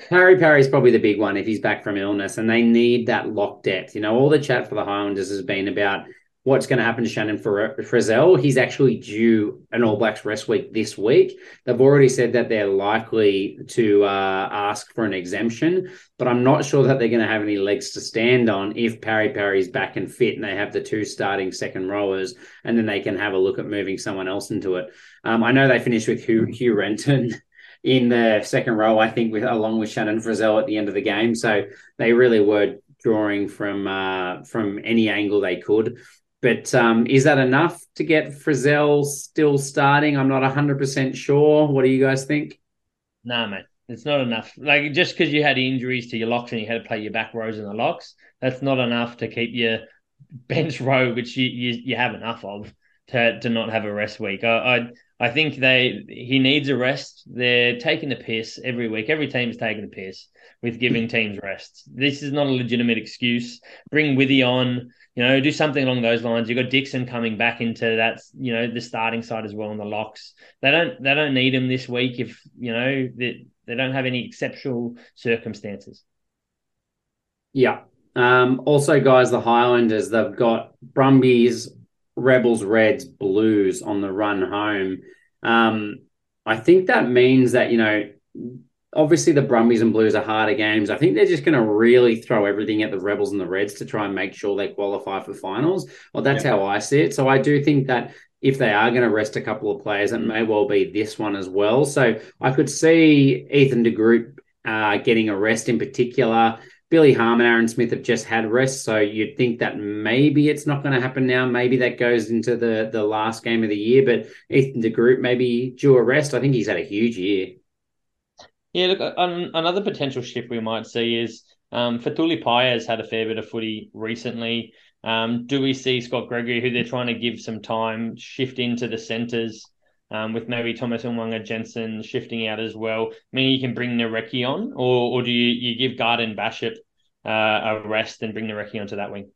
Harry Parry's probably the big one if he's back from illness, and they need that lock depth. You know, all the chat for the Highlanders has been about what's going to happen to Shannon Frizzell. He's actually due an All Blacks rest week this week. They've already said that they're likely to uh, ask for an exemption, but I'm not sure that they're going to have any legs to stand on if Pari Pari's back and fit and they have the two starting second rowers, and then they can have a look at moving someone else into it. Um, I know they finished with Hugh, Hugh Renton. In the second row, I think, with along with Shannon Frizzell at the end of the game, so they really were drawing from uh, from any angle they could. But um, is that enough to get Frizzell still starting? I'm not 100% sure. What do you guys think? Nah, mate. It's not enough. Like just because you had injuries to your locks and you had to play your back rows in the locks, that's not enough to keep your bench row, which you you, you have enough of, to to not have a rest week. I, I I think they he needs a rest. They're taking the piss every week. Every team's taking the piss with giving teams rests. This is not a legitimate excuse. Bring Withy on you know, do something along those lines. You've got Dixon coming back into that, you know, the starting side as well in the locks. They don't they don't need him this week if you know they, they don't have any exceptional circumstances. Yeah. Um, also, guys, the Highlanders they've got Brumbies, Rebels, Reds, Blues on the run home. Um, I think that means that you know obviously the Brumbies and Blues are harder games. I think they're just going to really throw everything at the Rebels and the Reds to try and make sure they qualify for finals. Well, that's yeah. how I see it. So I do think that if they are going to rest a couple of players, it may well be this one as well. So I could see Ethan de Groot uh, getting a rest in particular. Billy Harmon, Aaron Smith have just had rest, so you'd think that maybe it's not going to happen now. Maybe that goes into the the last game of the year. But Ethan de Groot maybe due a rest. I think he's had a huge year. Yeah, look, um, another potential shift we might see is um, Fetuli Paea has had a fair bit of footy recently. Um, do we see Scott Gregory, who they're trying to give some time, shift into the centres? um, with maybe Thomas Umaga-Jensen shifting out as well. Meaning you can bring Nareki on, or or do you, you give Garden Bachop uh, a rest and bring Nareki onto that wing?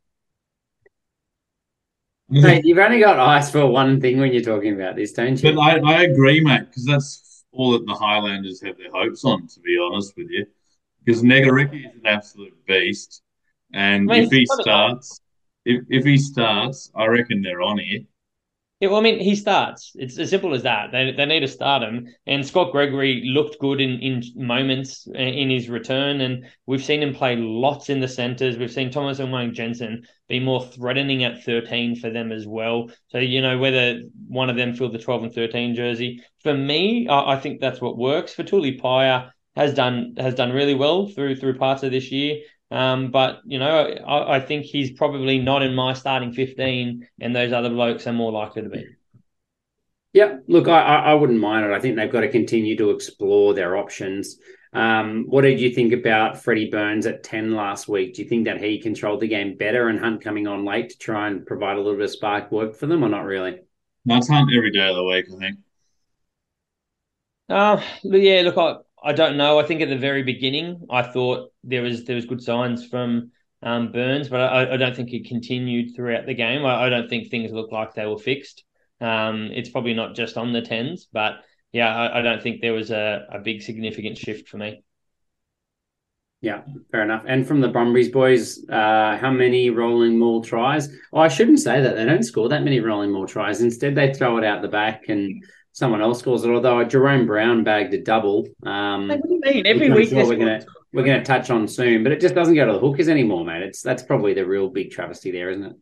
Mate, you've only got eyes for one thing when you're talking about this, don't you? But I, I agree, mate, because that's all that the Highlanders have their hopes on, to be honest with you. Because Negariki is an absolute beast. And I mean, if he starts, if, if he starts, I reckon they're on here. Yeah, well, I mean, he starts. It's as simple as that. They, they need to start him. And Scott Gregory looked good in, in moments uh, in his return. And we've seen him play lots in the centres. We've seen Thomas Umaga-Jensen be more threatening at 13 for them as well. So, you know, whether one of them filled the 12 and 13 jersey, for me, I, I think that's what works. Fetuli Paea has done has done really well through through parts of this year. Um, but you know, I, I, think he's probably not in my starting fifteen, and those other blokes are more likely to be. Yeah, look, I, I wouldn't mind it. I think they've got to continue to explore their options. Um, what did you think about Freddie Burns at 10 last week? Do you think that he controlled the game better and Hunt coming on late to try and provide a little bit of spark work for them or not really? That's Hunt every day of the week, I think. Uh, yeah, look, I, I don't know. I think at the very beginning, I thought there was there was good signs from um, Burns, but I, I, don't think it continued throughout the game. I, I, don't think things looked like they were fixed. Um, it's probably not just on the tens, but yeah, I, I don't think there was a, a big significant shift for me. Yeah, fair enough. And from the Brumbies boys, uh, how many rolling maul tries? Oh, I shouldn't say that. They don't score that many rolling maul tries. Instead, they throw it out the back and someone else scores it. Although Jahrome Brown bagged a double. Um, what do you mean? Every week sure we're gonna we're gonna touch on soon, but it just doesn't go to the hookers anymore, mate. It's that's probably the real big travesty there, isn't it?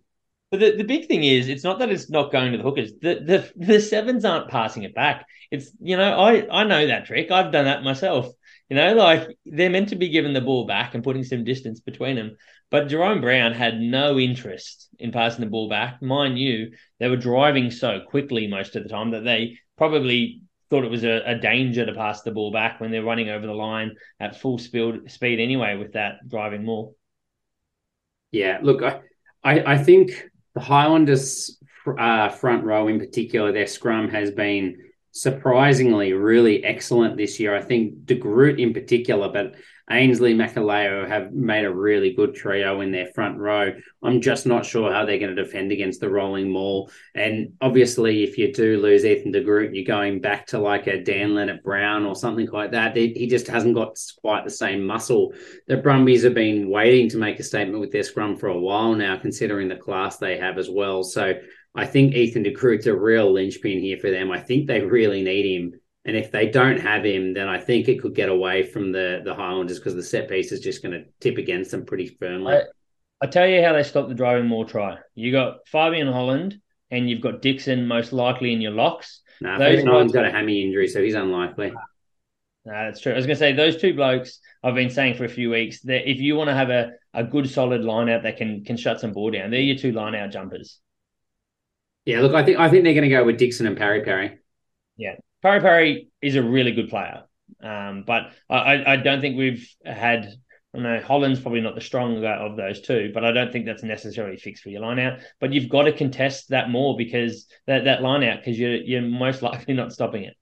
But the, the big thing is, it's not that it's not going to the hookers. The, the the sevens aren't passing it back. It's you know, I I know that trick. I've done that myself. You know, like they're meant to be giving the ball back and putting some distance between them. But Jahrome Brown had no interest in passing the ball back. Mind you, they were driving so quickly most of the time that they probably thought it was a, a, danger to pass the ball back when they're running over the line at full speed, speed anyway with that driving more. Yeah, look, I, I, I think the Highlanders uh, front row in particular, their scrum has been surprisingly really excellent this year. I think De Groot in particular, but Ainsley Makalio have made a really good trio in their front row. I'm just not sure how they're going to defend against the rolling maul. And obviously, if you do lose Ethan de Groot, you're going back to like a Dan Lienert-Brown or something like that. He just hasn't got quite the same muscle. The Brumbies have been waiting to make a statement with their scrum for a while now, considering the class they have as well. So I think Ethan de Groot's a real linchpin here for them. I think they really need him and if they don't have him, then I think it could get away from the the Highlanders because the set piece is just going to tip against them pretty firmly. I, I tell you how they stop the driving maul try. You got Fabian Holland and you've got Dixon most likely in your locks. No, nah, Holland's got a hammy injury, so he's unlikely. No, that's true. I was going to say those two blokes I've been saying for a few weeks that if you want to have a, a good solid line out that can can shut some ball down, they're your two line out jumpers. Yeah, look, I think I think they're going to go with Dixon and Pari Pari. Yeah, Pari Pari is a really good player, um, but I, I don't think we've had. I know Holland's probably not the stronger of those two, but I don't think that's necessarily fixed for your line out. But you've got to contest that more because that, that line out because you're you're most likely not stopping it.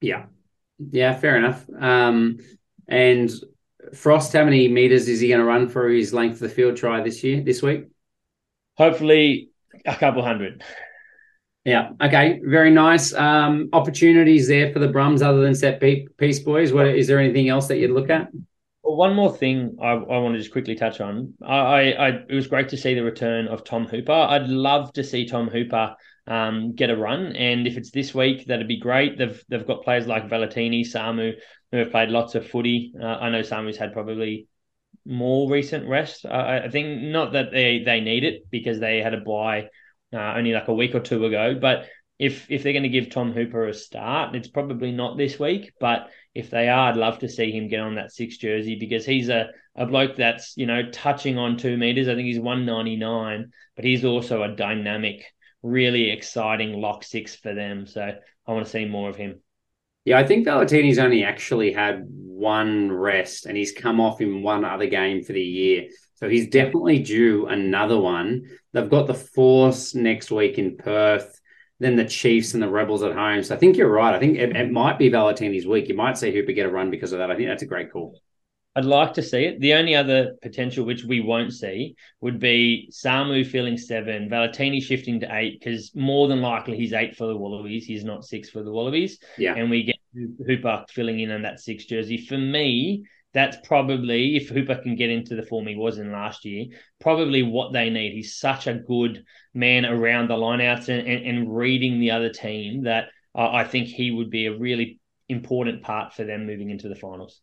Yeah, yeah, fair enough. Um, and Frost, how many meters is he going to run for his length of the field try this year, this week? Hopefully, a couple hundred. Yeah. Okay. Very nice. Um, opportunities there for the Brums other than set piece boys. What is there anything else that you'd look at? Well, one more thing I, I want to just quickly touch on. I, I, it was great to see the return of Tom Hooper. I'd love to see Tom Hooper um, get a run, and if it's this week, that'd be great. They've they've got players like Valetini, Samu, who have played lots of footy. Uh, I know Samu's had probably more recent rest. I think not that they they need it because they had a bye uh, only like a week or two ago. But if if they're going to give Tom Hooper a start, it's probably not this week. But if they are, I'd love to see him get on that six jersey because he's a, a bloke that's you know touching on two meters. I think he's one ninety nine, but he's also a dynamic, really exciting lock six for them. So I want to see more of him. Yeah, I think Valetini's only actually had one rest, and he's come off in one other game for the year. So he's definitely due another one. They've got the Force next week in Perth then the Chiefs and the Rebels at home. So I think you're right. I think it, it might be Valetini's week. You might see Hooper get a run because of that. I think that's a great call. I'd like to see it. The only other potential which we won't see would be Samu filling seven, Valetini shifting to eight, because more than likely he's eight for the Wallabies. He's not six for the Wallabies. Yeah. And we get Hooper filling in on that six jersey. For me, that's probably if Hooper can get into the form he was in last year, probably what they need. He's such a good man around the lineouts and, and, and reading the other team that uh, I think he would be a really important part for them moving into the finals.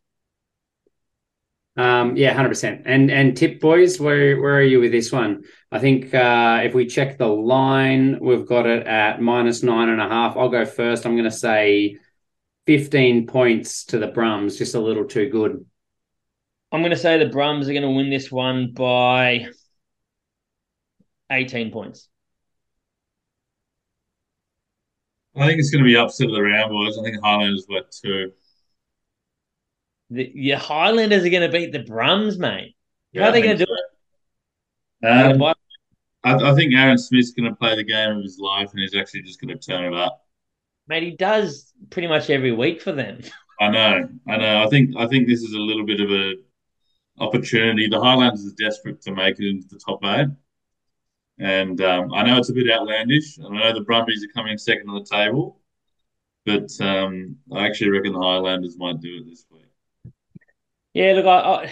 Um, yeah, hundred percent. And and tip boys, where where are you with this one? I think uh, if we check the line, we've got it at minus nine and a half. I'll go first. I'm going to say fifteen points to the Brums, just a little too good. I'm going to say the Brums are going to win this one by 18 points. I think it's going to be upset of the round, boys. I think Highlanders wet two. The, your Highlanders are going to beat the Brums, mate. How yeah, are they going to do it? Um, I, I, think Aaron Smith's going to play the game of his life, and he's actually just going to turn it up. Mate, he does pretty much every week for them. I know, I know. I think I think this is a little bit of a opportunity. The Highlanders are desperate to make it into the top eight. And um, I know it's a bit outlandish. And I know the Brumbies are coming second on the table. But um, I actually reckon the Highlanders might do it this week. Yeah, look, I,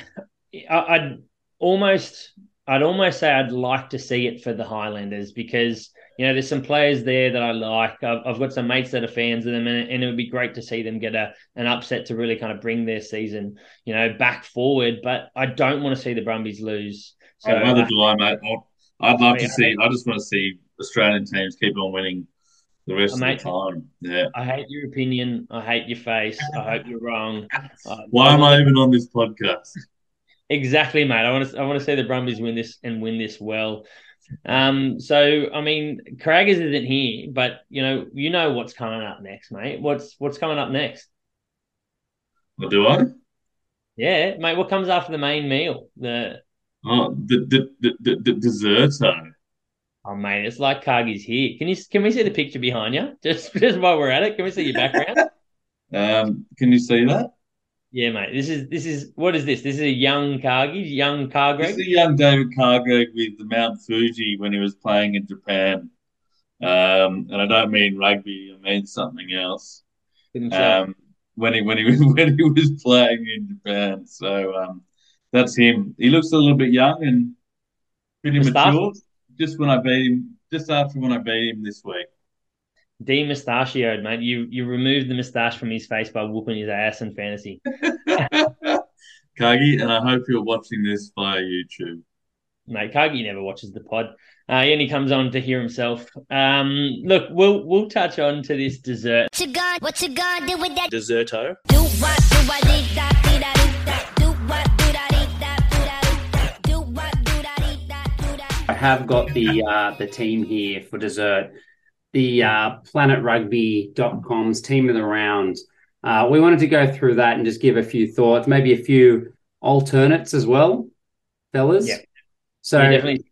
I, I'd almost, I'd almost say I'd like to see it for the Highlanders because you know, there's some players there that I like. I've, I've got some mates that are fans of them, and, and, it would be great to see them get a an upset to really kind of bring their season, you know, back forward. But I don't want to see the Brumbies lose. So I'd rather do I, mate. I'd love to see. I just want to see Australian teams keep on winning the rest mate, of the time. Yeah. I hate your opinion. I hate your face. I hope you're wrong. Uh, Why am I even on this podcast? Exactly, mate. I want to. I want to see the Brumbies win this and win this well. Um, so I mean, Craggers isn't here, but you know, you know what's coming up next, mate. What's what's coming up next? What do I? Yeah, mate. What comes after the main meal? The oh, the the the, the, the Oh, mate, it's like Cargie's here. Can you can we see the picture behind you? Just just while we're at it, can we see your background? um, can you see that? Yeah, mate. This is this is what is this? This is a young Cargie, young Cargreg. This is a young David Cargreg with the Mount Fuji when he was playing in Japan. Um, and I don't mean rugby; I mean something else. Um, when he when he when he was playing in Japan, so um, that's him. He looks a little bit young and pretty mature. Just when I beat him, just after when I beat him this week demustachioed, mate. You you removed the moustache from his face by whooping his ass in fantasy. Cargie, and I hope you're watching this via YouTube. Mate, Cargie never watches the pod. Uh, and he comes on to hear himself. Um, look, we'll we'll touch on to this dessert. What you gonna, what you gonna do with that desserto? Do what, do what, do that, do that, do what, do that, do what, do that, do that. I have got the uh, the team here for dessert the uh, planetrugby.com's team of the round. Uh, we wanted to go through that and just give a few thoughts, maybe a few alternates as well, fellas. Yeah. So yeah, definitely.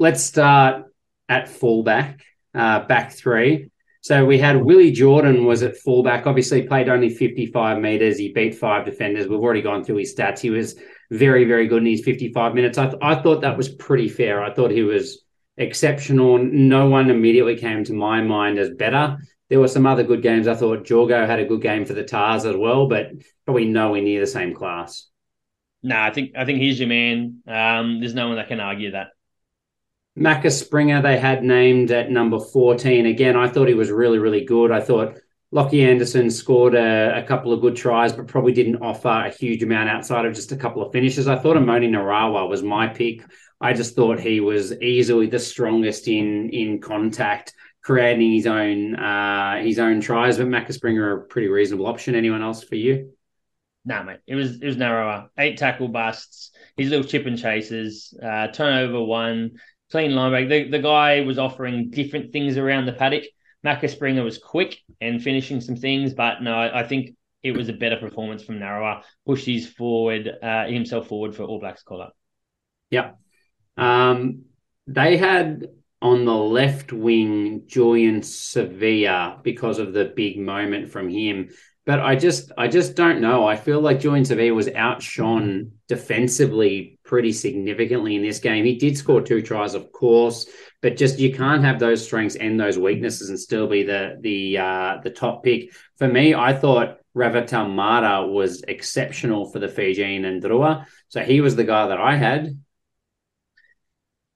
let's start at fullback, uh, back three. So we had Willie Jordan was at fullback. Obviously, played only 55 meters. He beat five defenders. We've already gone through his stats. He was very, very good in his 55 minutes. I, th- I thought that was pretty fair. I thought he was exceptional. No one immediately came to my mind as better. There were some other good games. I thought Jorgo had a good game for the Tahs as well, but probably nowhere near the same class. No, I think I think he's your man. Um, there's no one that can argue that. Macca Springer, they had named at number 14. Again, I thought he was really, really good. I thought Lockie Anderson scored a, a, couple of good tries, but probably didn't offer a huge amount outside of just a couple of finishes. I thought Emoni Narawa was my pick I just thought he was easily the strongest in in contact. creating his own uh, his own tries. But Macca Springer a pretty reasonable option. Anyone else for you? Nah, mate. It was it was Narawa. Eight tackle busts. His little chip and chases. Uh, turnover one. Clean linebacker. The, the guy was offering different things around the paddock. Macca Springer was quick and finishing some things, but no, I, I think it was a better performance from Narawa. Pushed his forward uh, himself forward for All Blacks call up. Yep. Um, they had on the left wing Julian Savea because of the big moment from him. But I just I just don't know. I feel like Julian Savea was outshone defensively pretty significantly in this game. He did score two tries, of course, but just you can't have those strengths and those weaknesses and still be the the uh, the top pick. For me, I thought Ravutaumada was exceptional for the Fijian and Drua. So he was the guy that I had.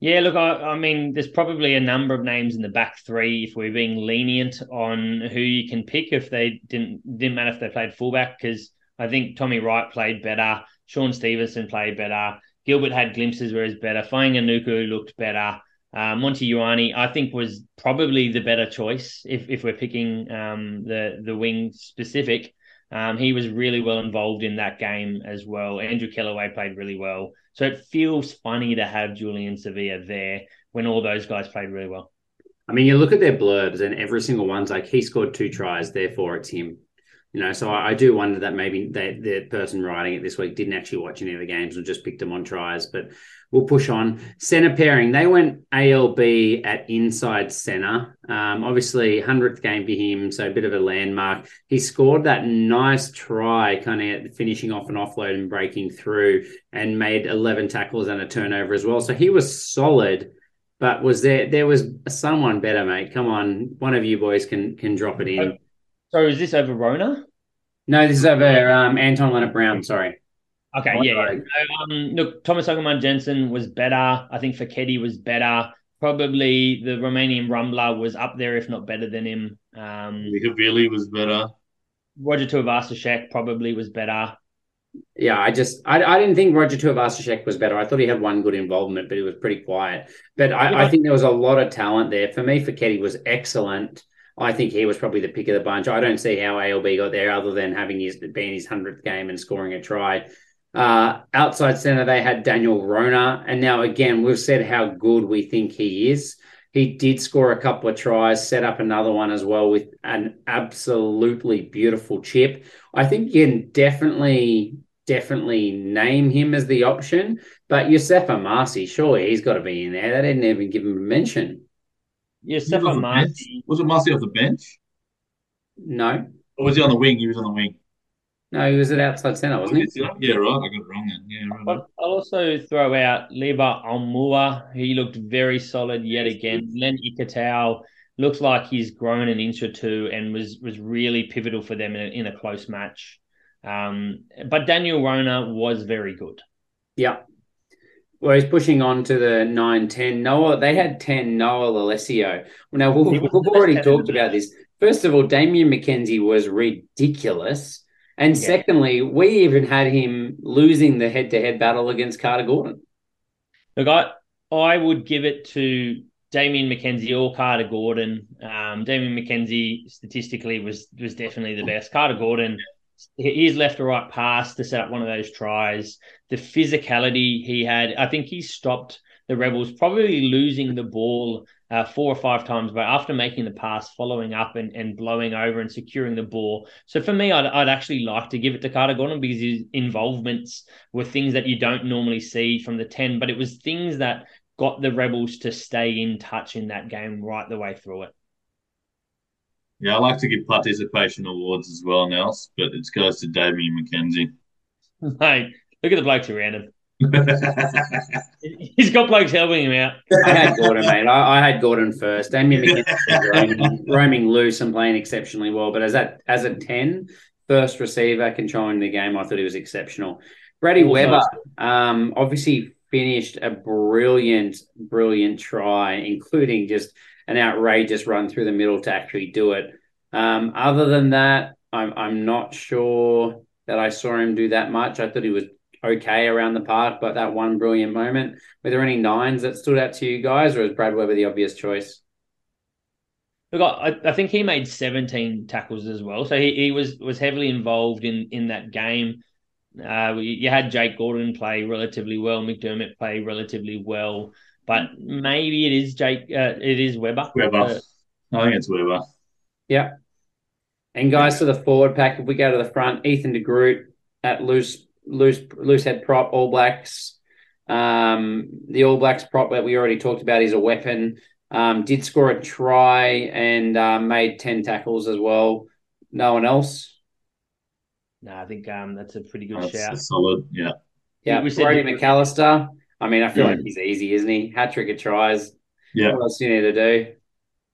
Yeah, look, I, I, mean, there's probably a number of names in the back three if we're being lenient on who you can pick if they didn't didn't matter if they played fullback because I think Tommy Wright played better, Shaun Stevenson played better, Gilbert had glimpses where he's better, Fainga'anuku looked better, uh, Monty Ioane I think was probably the better choice if if we're picking um, the the wing specific. Um, he was really well involved in that game as well. Andrew Kellaway played really well. So it feels funny to have Julian Savea there when all those guys played really well. I mean, you look at their blurbs, and every single one's like he scored two tries, therefore it's him. You know, so I, I do wonder that maybe they, the person writing it this week didn't actually watch any of the games and just picked them on tries. But we'll push on. Center pairing, they went ALB at inside center. Um, obviously, 100th game for him, so a bit of a landmark. He scored that nice try, kind of finishing off an offload and breaking through, and made 11 tackles and a turnover as well. So he was solid. But was there there was someone better, mate? Come on, one of you boys can can drop it in. So is this over Rona? No, this is over um, Anton Lienert-Brown. Sorry. Okay, yeah, yeah. um, look, Thomas Umaga-Jensen was better. I think Foketi was better. Probably the Romanian Rumbler was up there, if not better than him. Um, Havili was better. Roger Tuivasa-Sheck probably was better. Yeah, I just I, I didn't think Roger Tuivasa-Sheck was better. I thought he had one good involvement, but he was pretty quiet. But I, yeah. I think there was a lot of talent there. For me, Foketi was excellent. I think he was probably the pick of the bunch. I don't see how ALB got there other than having his being his hundredth game and scoring a try. Uh, outside center, they had Daniel Rona. And now, again, we've said how good we think he is. He did score a couple of tries, set up another one as well with an absolutely beautiful chip. I think you can definitely, definitely name him as the option. But Yousef Amarsi, surely he's got to be in there. They didn't even give him a mention. Yousef Amarsi. Was it Marcy off the bench? No. Or was he on the wing? He was on the wing. No, he was at outside centre, wasn't he? Yeah, right. I got it wrong then. Yeah, right. I'll also throw out Levi Aumua. He looked very solid yet again. Len Ikitau looks like he's grown an inch or two and was was really pivotal for them in a, in a close match. Um, but Daniel Rona was very good. Yeah. Well, he's pushing on to the 9 10. Noah, they had 10 Noah Lolesio. Now, we've, we've already talked about this. First of all, Damian McKenzie was ridiculous. And yeah. secondly, we even had him losing the head to head battle against Carter Gordon. Look, I, I would give it to Damian McKenzie or Carter Gordon. Um, Damian McKenzie statistically was was definitely the best. Carter Gordon, his left or right pass to set up one of those tries, the physicality he had. I think he stopped the Rebels probably losing the ball uh, four or five times, but after making the pass, following up and, and blowing over and securing the ball. So for me, I'd, I'd actually like to give it to Carter Gordon because his involvements were things that you don't normally see from the 10, but it was things that got the Rebels to stay in touch in that game right the way through it. Yeah, I like to give participation awards as well, Nels, but it goes to Damian McKenzie. Hey, look at the blokes around him. He's got blokes helping him out. I had Gordon, mate. I, I had Gordon first. Damian McKenzie roaming, roaming loose and playing exceptionally well. But as that as a 10, first receiver controlling the game, I thought he was exceptional. Brady Weber, um, obviously finished a brilliant, brilliant try, including just an outrageous run through the middle to actually do it. Um, other than that, I'm I'm not sure that I saw him do that much. I thought he was okay around the park, but that one brilliant moment. Were there any nines that stood out to you guys, or is Brad Weber the obvious choice? Look, I, I think he made 17 tackles as well. So he, he was was heavily involved in in that game. Uh, you had Jake Gordon play relatively well, McDermott play relatively well, but maybe it is Jake. Uh, it is Weber. Weber. Uh, I think it's Weber. Yeah. And guys, to the forward pack, if we go to the front, Ethan de Groot at loose, loose, loose head prop, All Blacks. Um, the All Blacks prop that we already talked about is a weapon. Um, did score a try and uh, made 10 tackles as well. No one else. no, I think um, that's a pretty good That's, shout. that's solid. Yeah. Yeah, We said Brodie McAlister. I mean, I feel Yeah. like he's easy, isn't he? Hat trick of tries. Yeah. What else do you need to do?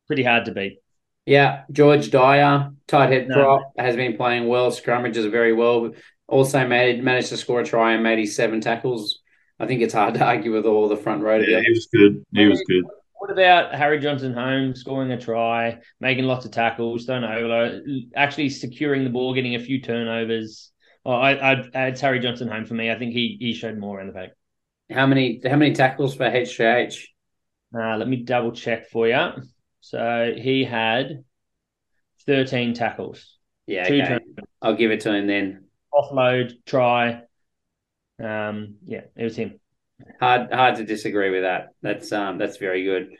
Pretty hard to beat. Yeah, George Dyer, tight head No. prop, has been playing well, scrummages very well. Also made managed to score a try and made his seven tackles. I think it's hard to argue with all the front row Yeah, he was good. He was good. What about Harry Johnson-Holmes scoring a try, making lots of tackles, don't overload, actually securing the ball, getting a few turnovers? Oh, I, I'd add Harry Johnson-Holmes for me. I think he he showed more around the pack. How many how many tackles for HJH? Uh, let me double check for you. So he had 13 tackles, Yeah, two okay. I'll give it to him then. offload, try. Um, yeah, it was him. Hard hard to disagree with that. That's um that's very good.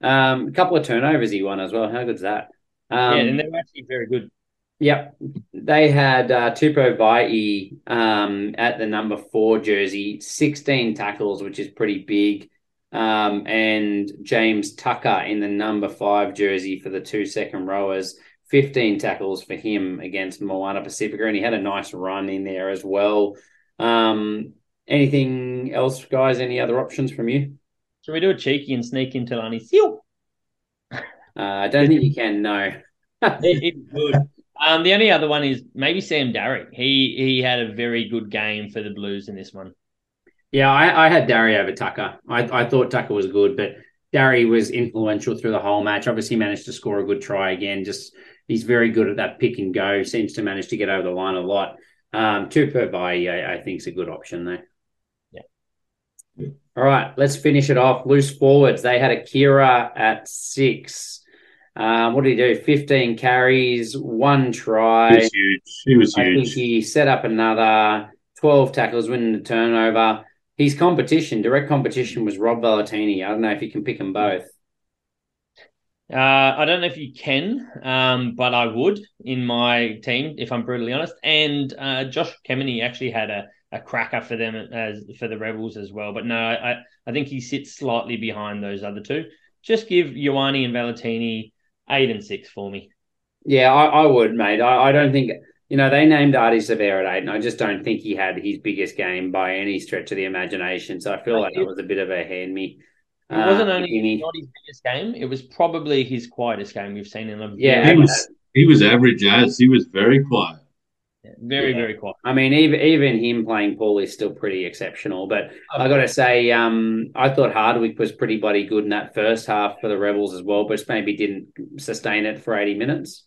Um, a couple of turnovers he won as well. How good's that? Um, yeah, and they were actually very good. Yep. They had uh, Tupou Vaa'i um, at the number four jersey, 16 tackles, which is pretty big. Um, and James Tucker in the number five jersey for the two second rowers, 15 tackles for him against Moana Pacifica. And he had a nice run in there as well. Um, anything else, guys? Any other options from you? Should we do a cheeky and sneak into Lani Seal? Uh, I don't think you can, no. it, it would. Um, the only other one is maybe Sam Darry. He he had a very good game for the Blues in this one. Yeah, I, I had Darry over Tucker. I, I thought Tucker was good, but Darry was influential through the whole match. Obviously, managed to score a good try again. Just he's very good at that pick and go. Seems to manage to get over the line a lot. Um, two per buy, I, I think is a good option there. Yeah. All right, let's finish it off. Loose forwards. They had Akira at six. Um, what did he do? Fifteen carries, one try. He try. was huge. He was I think he set up another 12 tackles, winning the turnover. His competition, direct competition, was Rob Valetini. I don't know if you can pick them both. Uh, I don't know if you can, um, but I would in my team if I'm brutally honest. And uh, Josh Kemeny actually had a, a cracker for them as for the Rebels as well. But no, I I think he sits slightly behind those other two. Just give Ioane and Valetini eight and six for me. Yeah, I, I would, mate. I, I don't think, you know, they named Ardie Savea at eight, and I just don't think he had his biggest game by any stretch of the imagination. So I feel like that was a bit of a hand me. It wasn't Uh, only Guinea. not his biggest game; it was probably his quietest game we've seen in a Yeah, He very, was he was average as he was very quiet. Very, Yeah. very quiet. I mean, even even him playing Paul is still pretty exceptional. But I got to say, um, I thought Hardwick was pretty bloody good in that first half for the Rebels as well, but just maybe didn't sustain it for eighty minutes.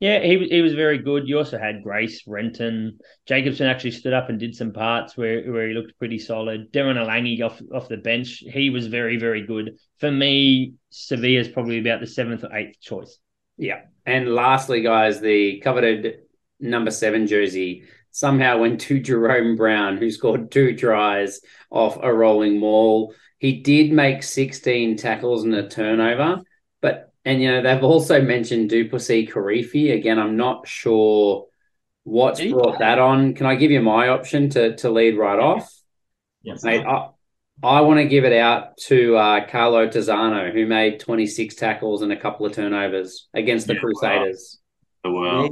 Yeah, he was he was very good. You also had Grace, Renton, Jacobson actually stood up and did some parts where where he looked pretty solid. Darren Alangi off off the bench, he was very very good. For me, Savea's probably about the seventh or eighth choice. Yeah. And lastly, guys, the coveted number seven jersey somehow went to Jahrome Brown, who scored two tries off a rolling maul. He did make 16 tackles and a turnover, but and you know they've also mentioned Du'Plessis Kirifi. Again, I'm not sure what's Did he brought that on. Can I give you my option to to lead right off? Yes. Mate, I, I want to give it out to uh, Carlo Tizzano, who made 26 tackles and a couple of turnovers against the Yeah, wow. Crusaders. Oh, wow.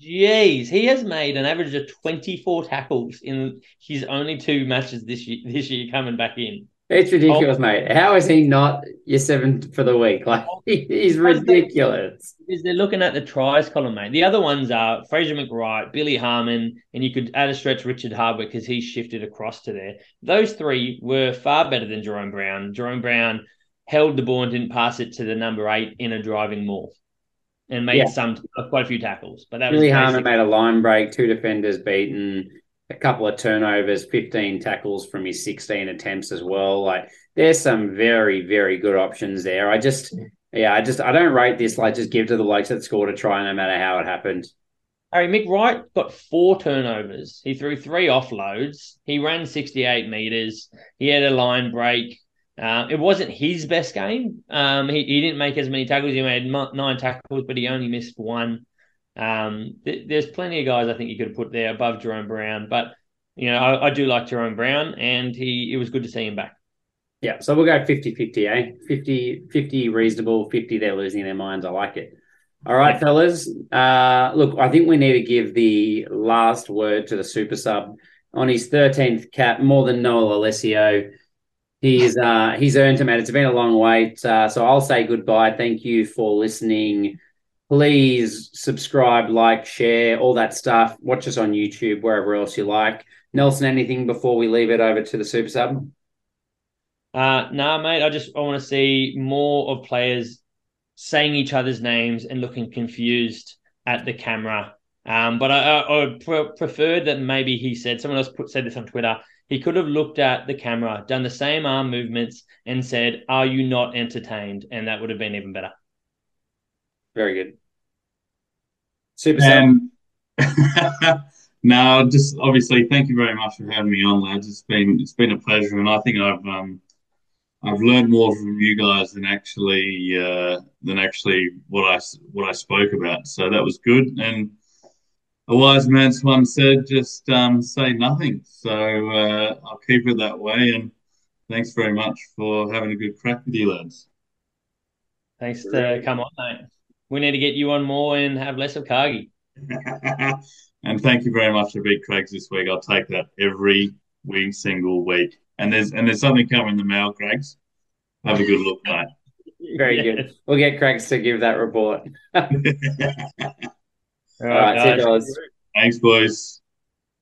Jeez, he has made an average of twenty four tackles in his only two matches this year. This year coming back in. It's ridiculous, mate. How is he not your seventh for the week? Like he's ridiculous. Because they're looking at the tries column, mate. The other ones are Fraser McReight, Billy Harmon, and you could add a stretch Richard Hardwick because he's shifted across to there. Those three were far better than Jahrome Brown. Jahrome Brown held the ball and didn't pass it to the number eight in a driving maul and made Yeah. some uh, quite a few tackles. But that was Billy basically- made a line break, two defenders beaten, a couple of turnovers, 15 tackles from his 16 attempts as well. Like there's some very, very good options there. I just Yeah, I just I don't rate this like just give to the blokes that scored a try no matter how it happened. Harry McReight got four turnovers. He threw three offloads. He ran 68 meters. He had a line break. Uh, it wasn't his best game. Um, he, he didn't make as many tackles. He made nine tackles, but he only missed one. Um, th- there's plenty of guys I think you could have put there above Jahrome Brown, but you know I, I do like Jahrome Brown, and he it was good to see him back. Yeah, so we'll go 50-50, eh? 50, 50 reasonable, 50 they're losing their minds. I like it. All right, fellas. Uh, look, I think we need to give the last word to the super sub on his 13th cap, more than Noah Lolesio. He's uh, he's earned him, and it's been a long wait. Uh, so I'll say goodbye. Thank you for listening. Please subscribe, like, share, all that stuff. Watch us on YouTube, wherever else you like. Nelson, anything before we leave it over to the super sub? Uh, nah, mate. I just I want to see more of players saying each other's names and looking confused at the camera. Um, but I, I, I would pre- prefer that maybe he said someone else put said this on Twitter. He could have looked at the camera, done the same arm movements, and said, "Are you not entertained?" And that would have been even better. Very good. Super sub. And no, just obviously, thank you very much for having me on, lads. It's been it's been a pleasure, and I think I've um I've learned more from you guys than actually uh, than actually what I what I spoke about. So that was good. And a wise man's once said, "Just um, say nothing." So uh, I'll keep it that way. And thanks very much for having a good crack with you, lads. Thanks to come on, mate. We need to get you on more and have less of Cargie. and thank you very much for Big Craigs this week. I'll take that every week, single week. And there's and there's something coming in the mail, Craigs. Have a good look, mate. Very Yes. good. We'll get Craigs to give that report. All right, see you guys. Thanks, boys.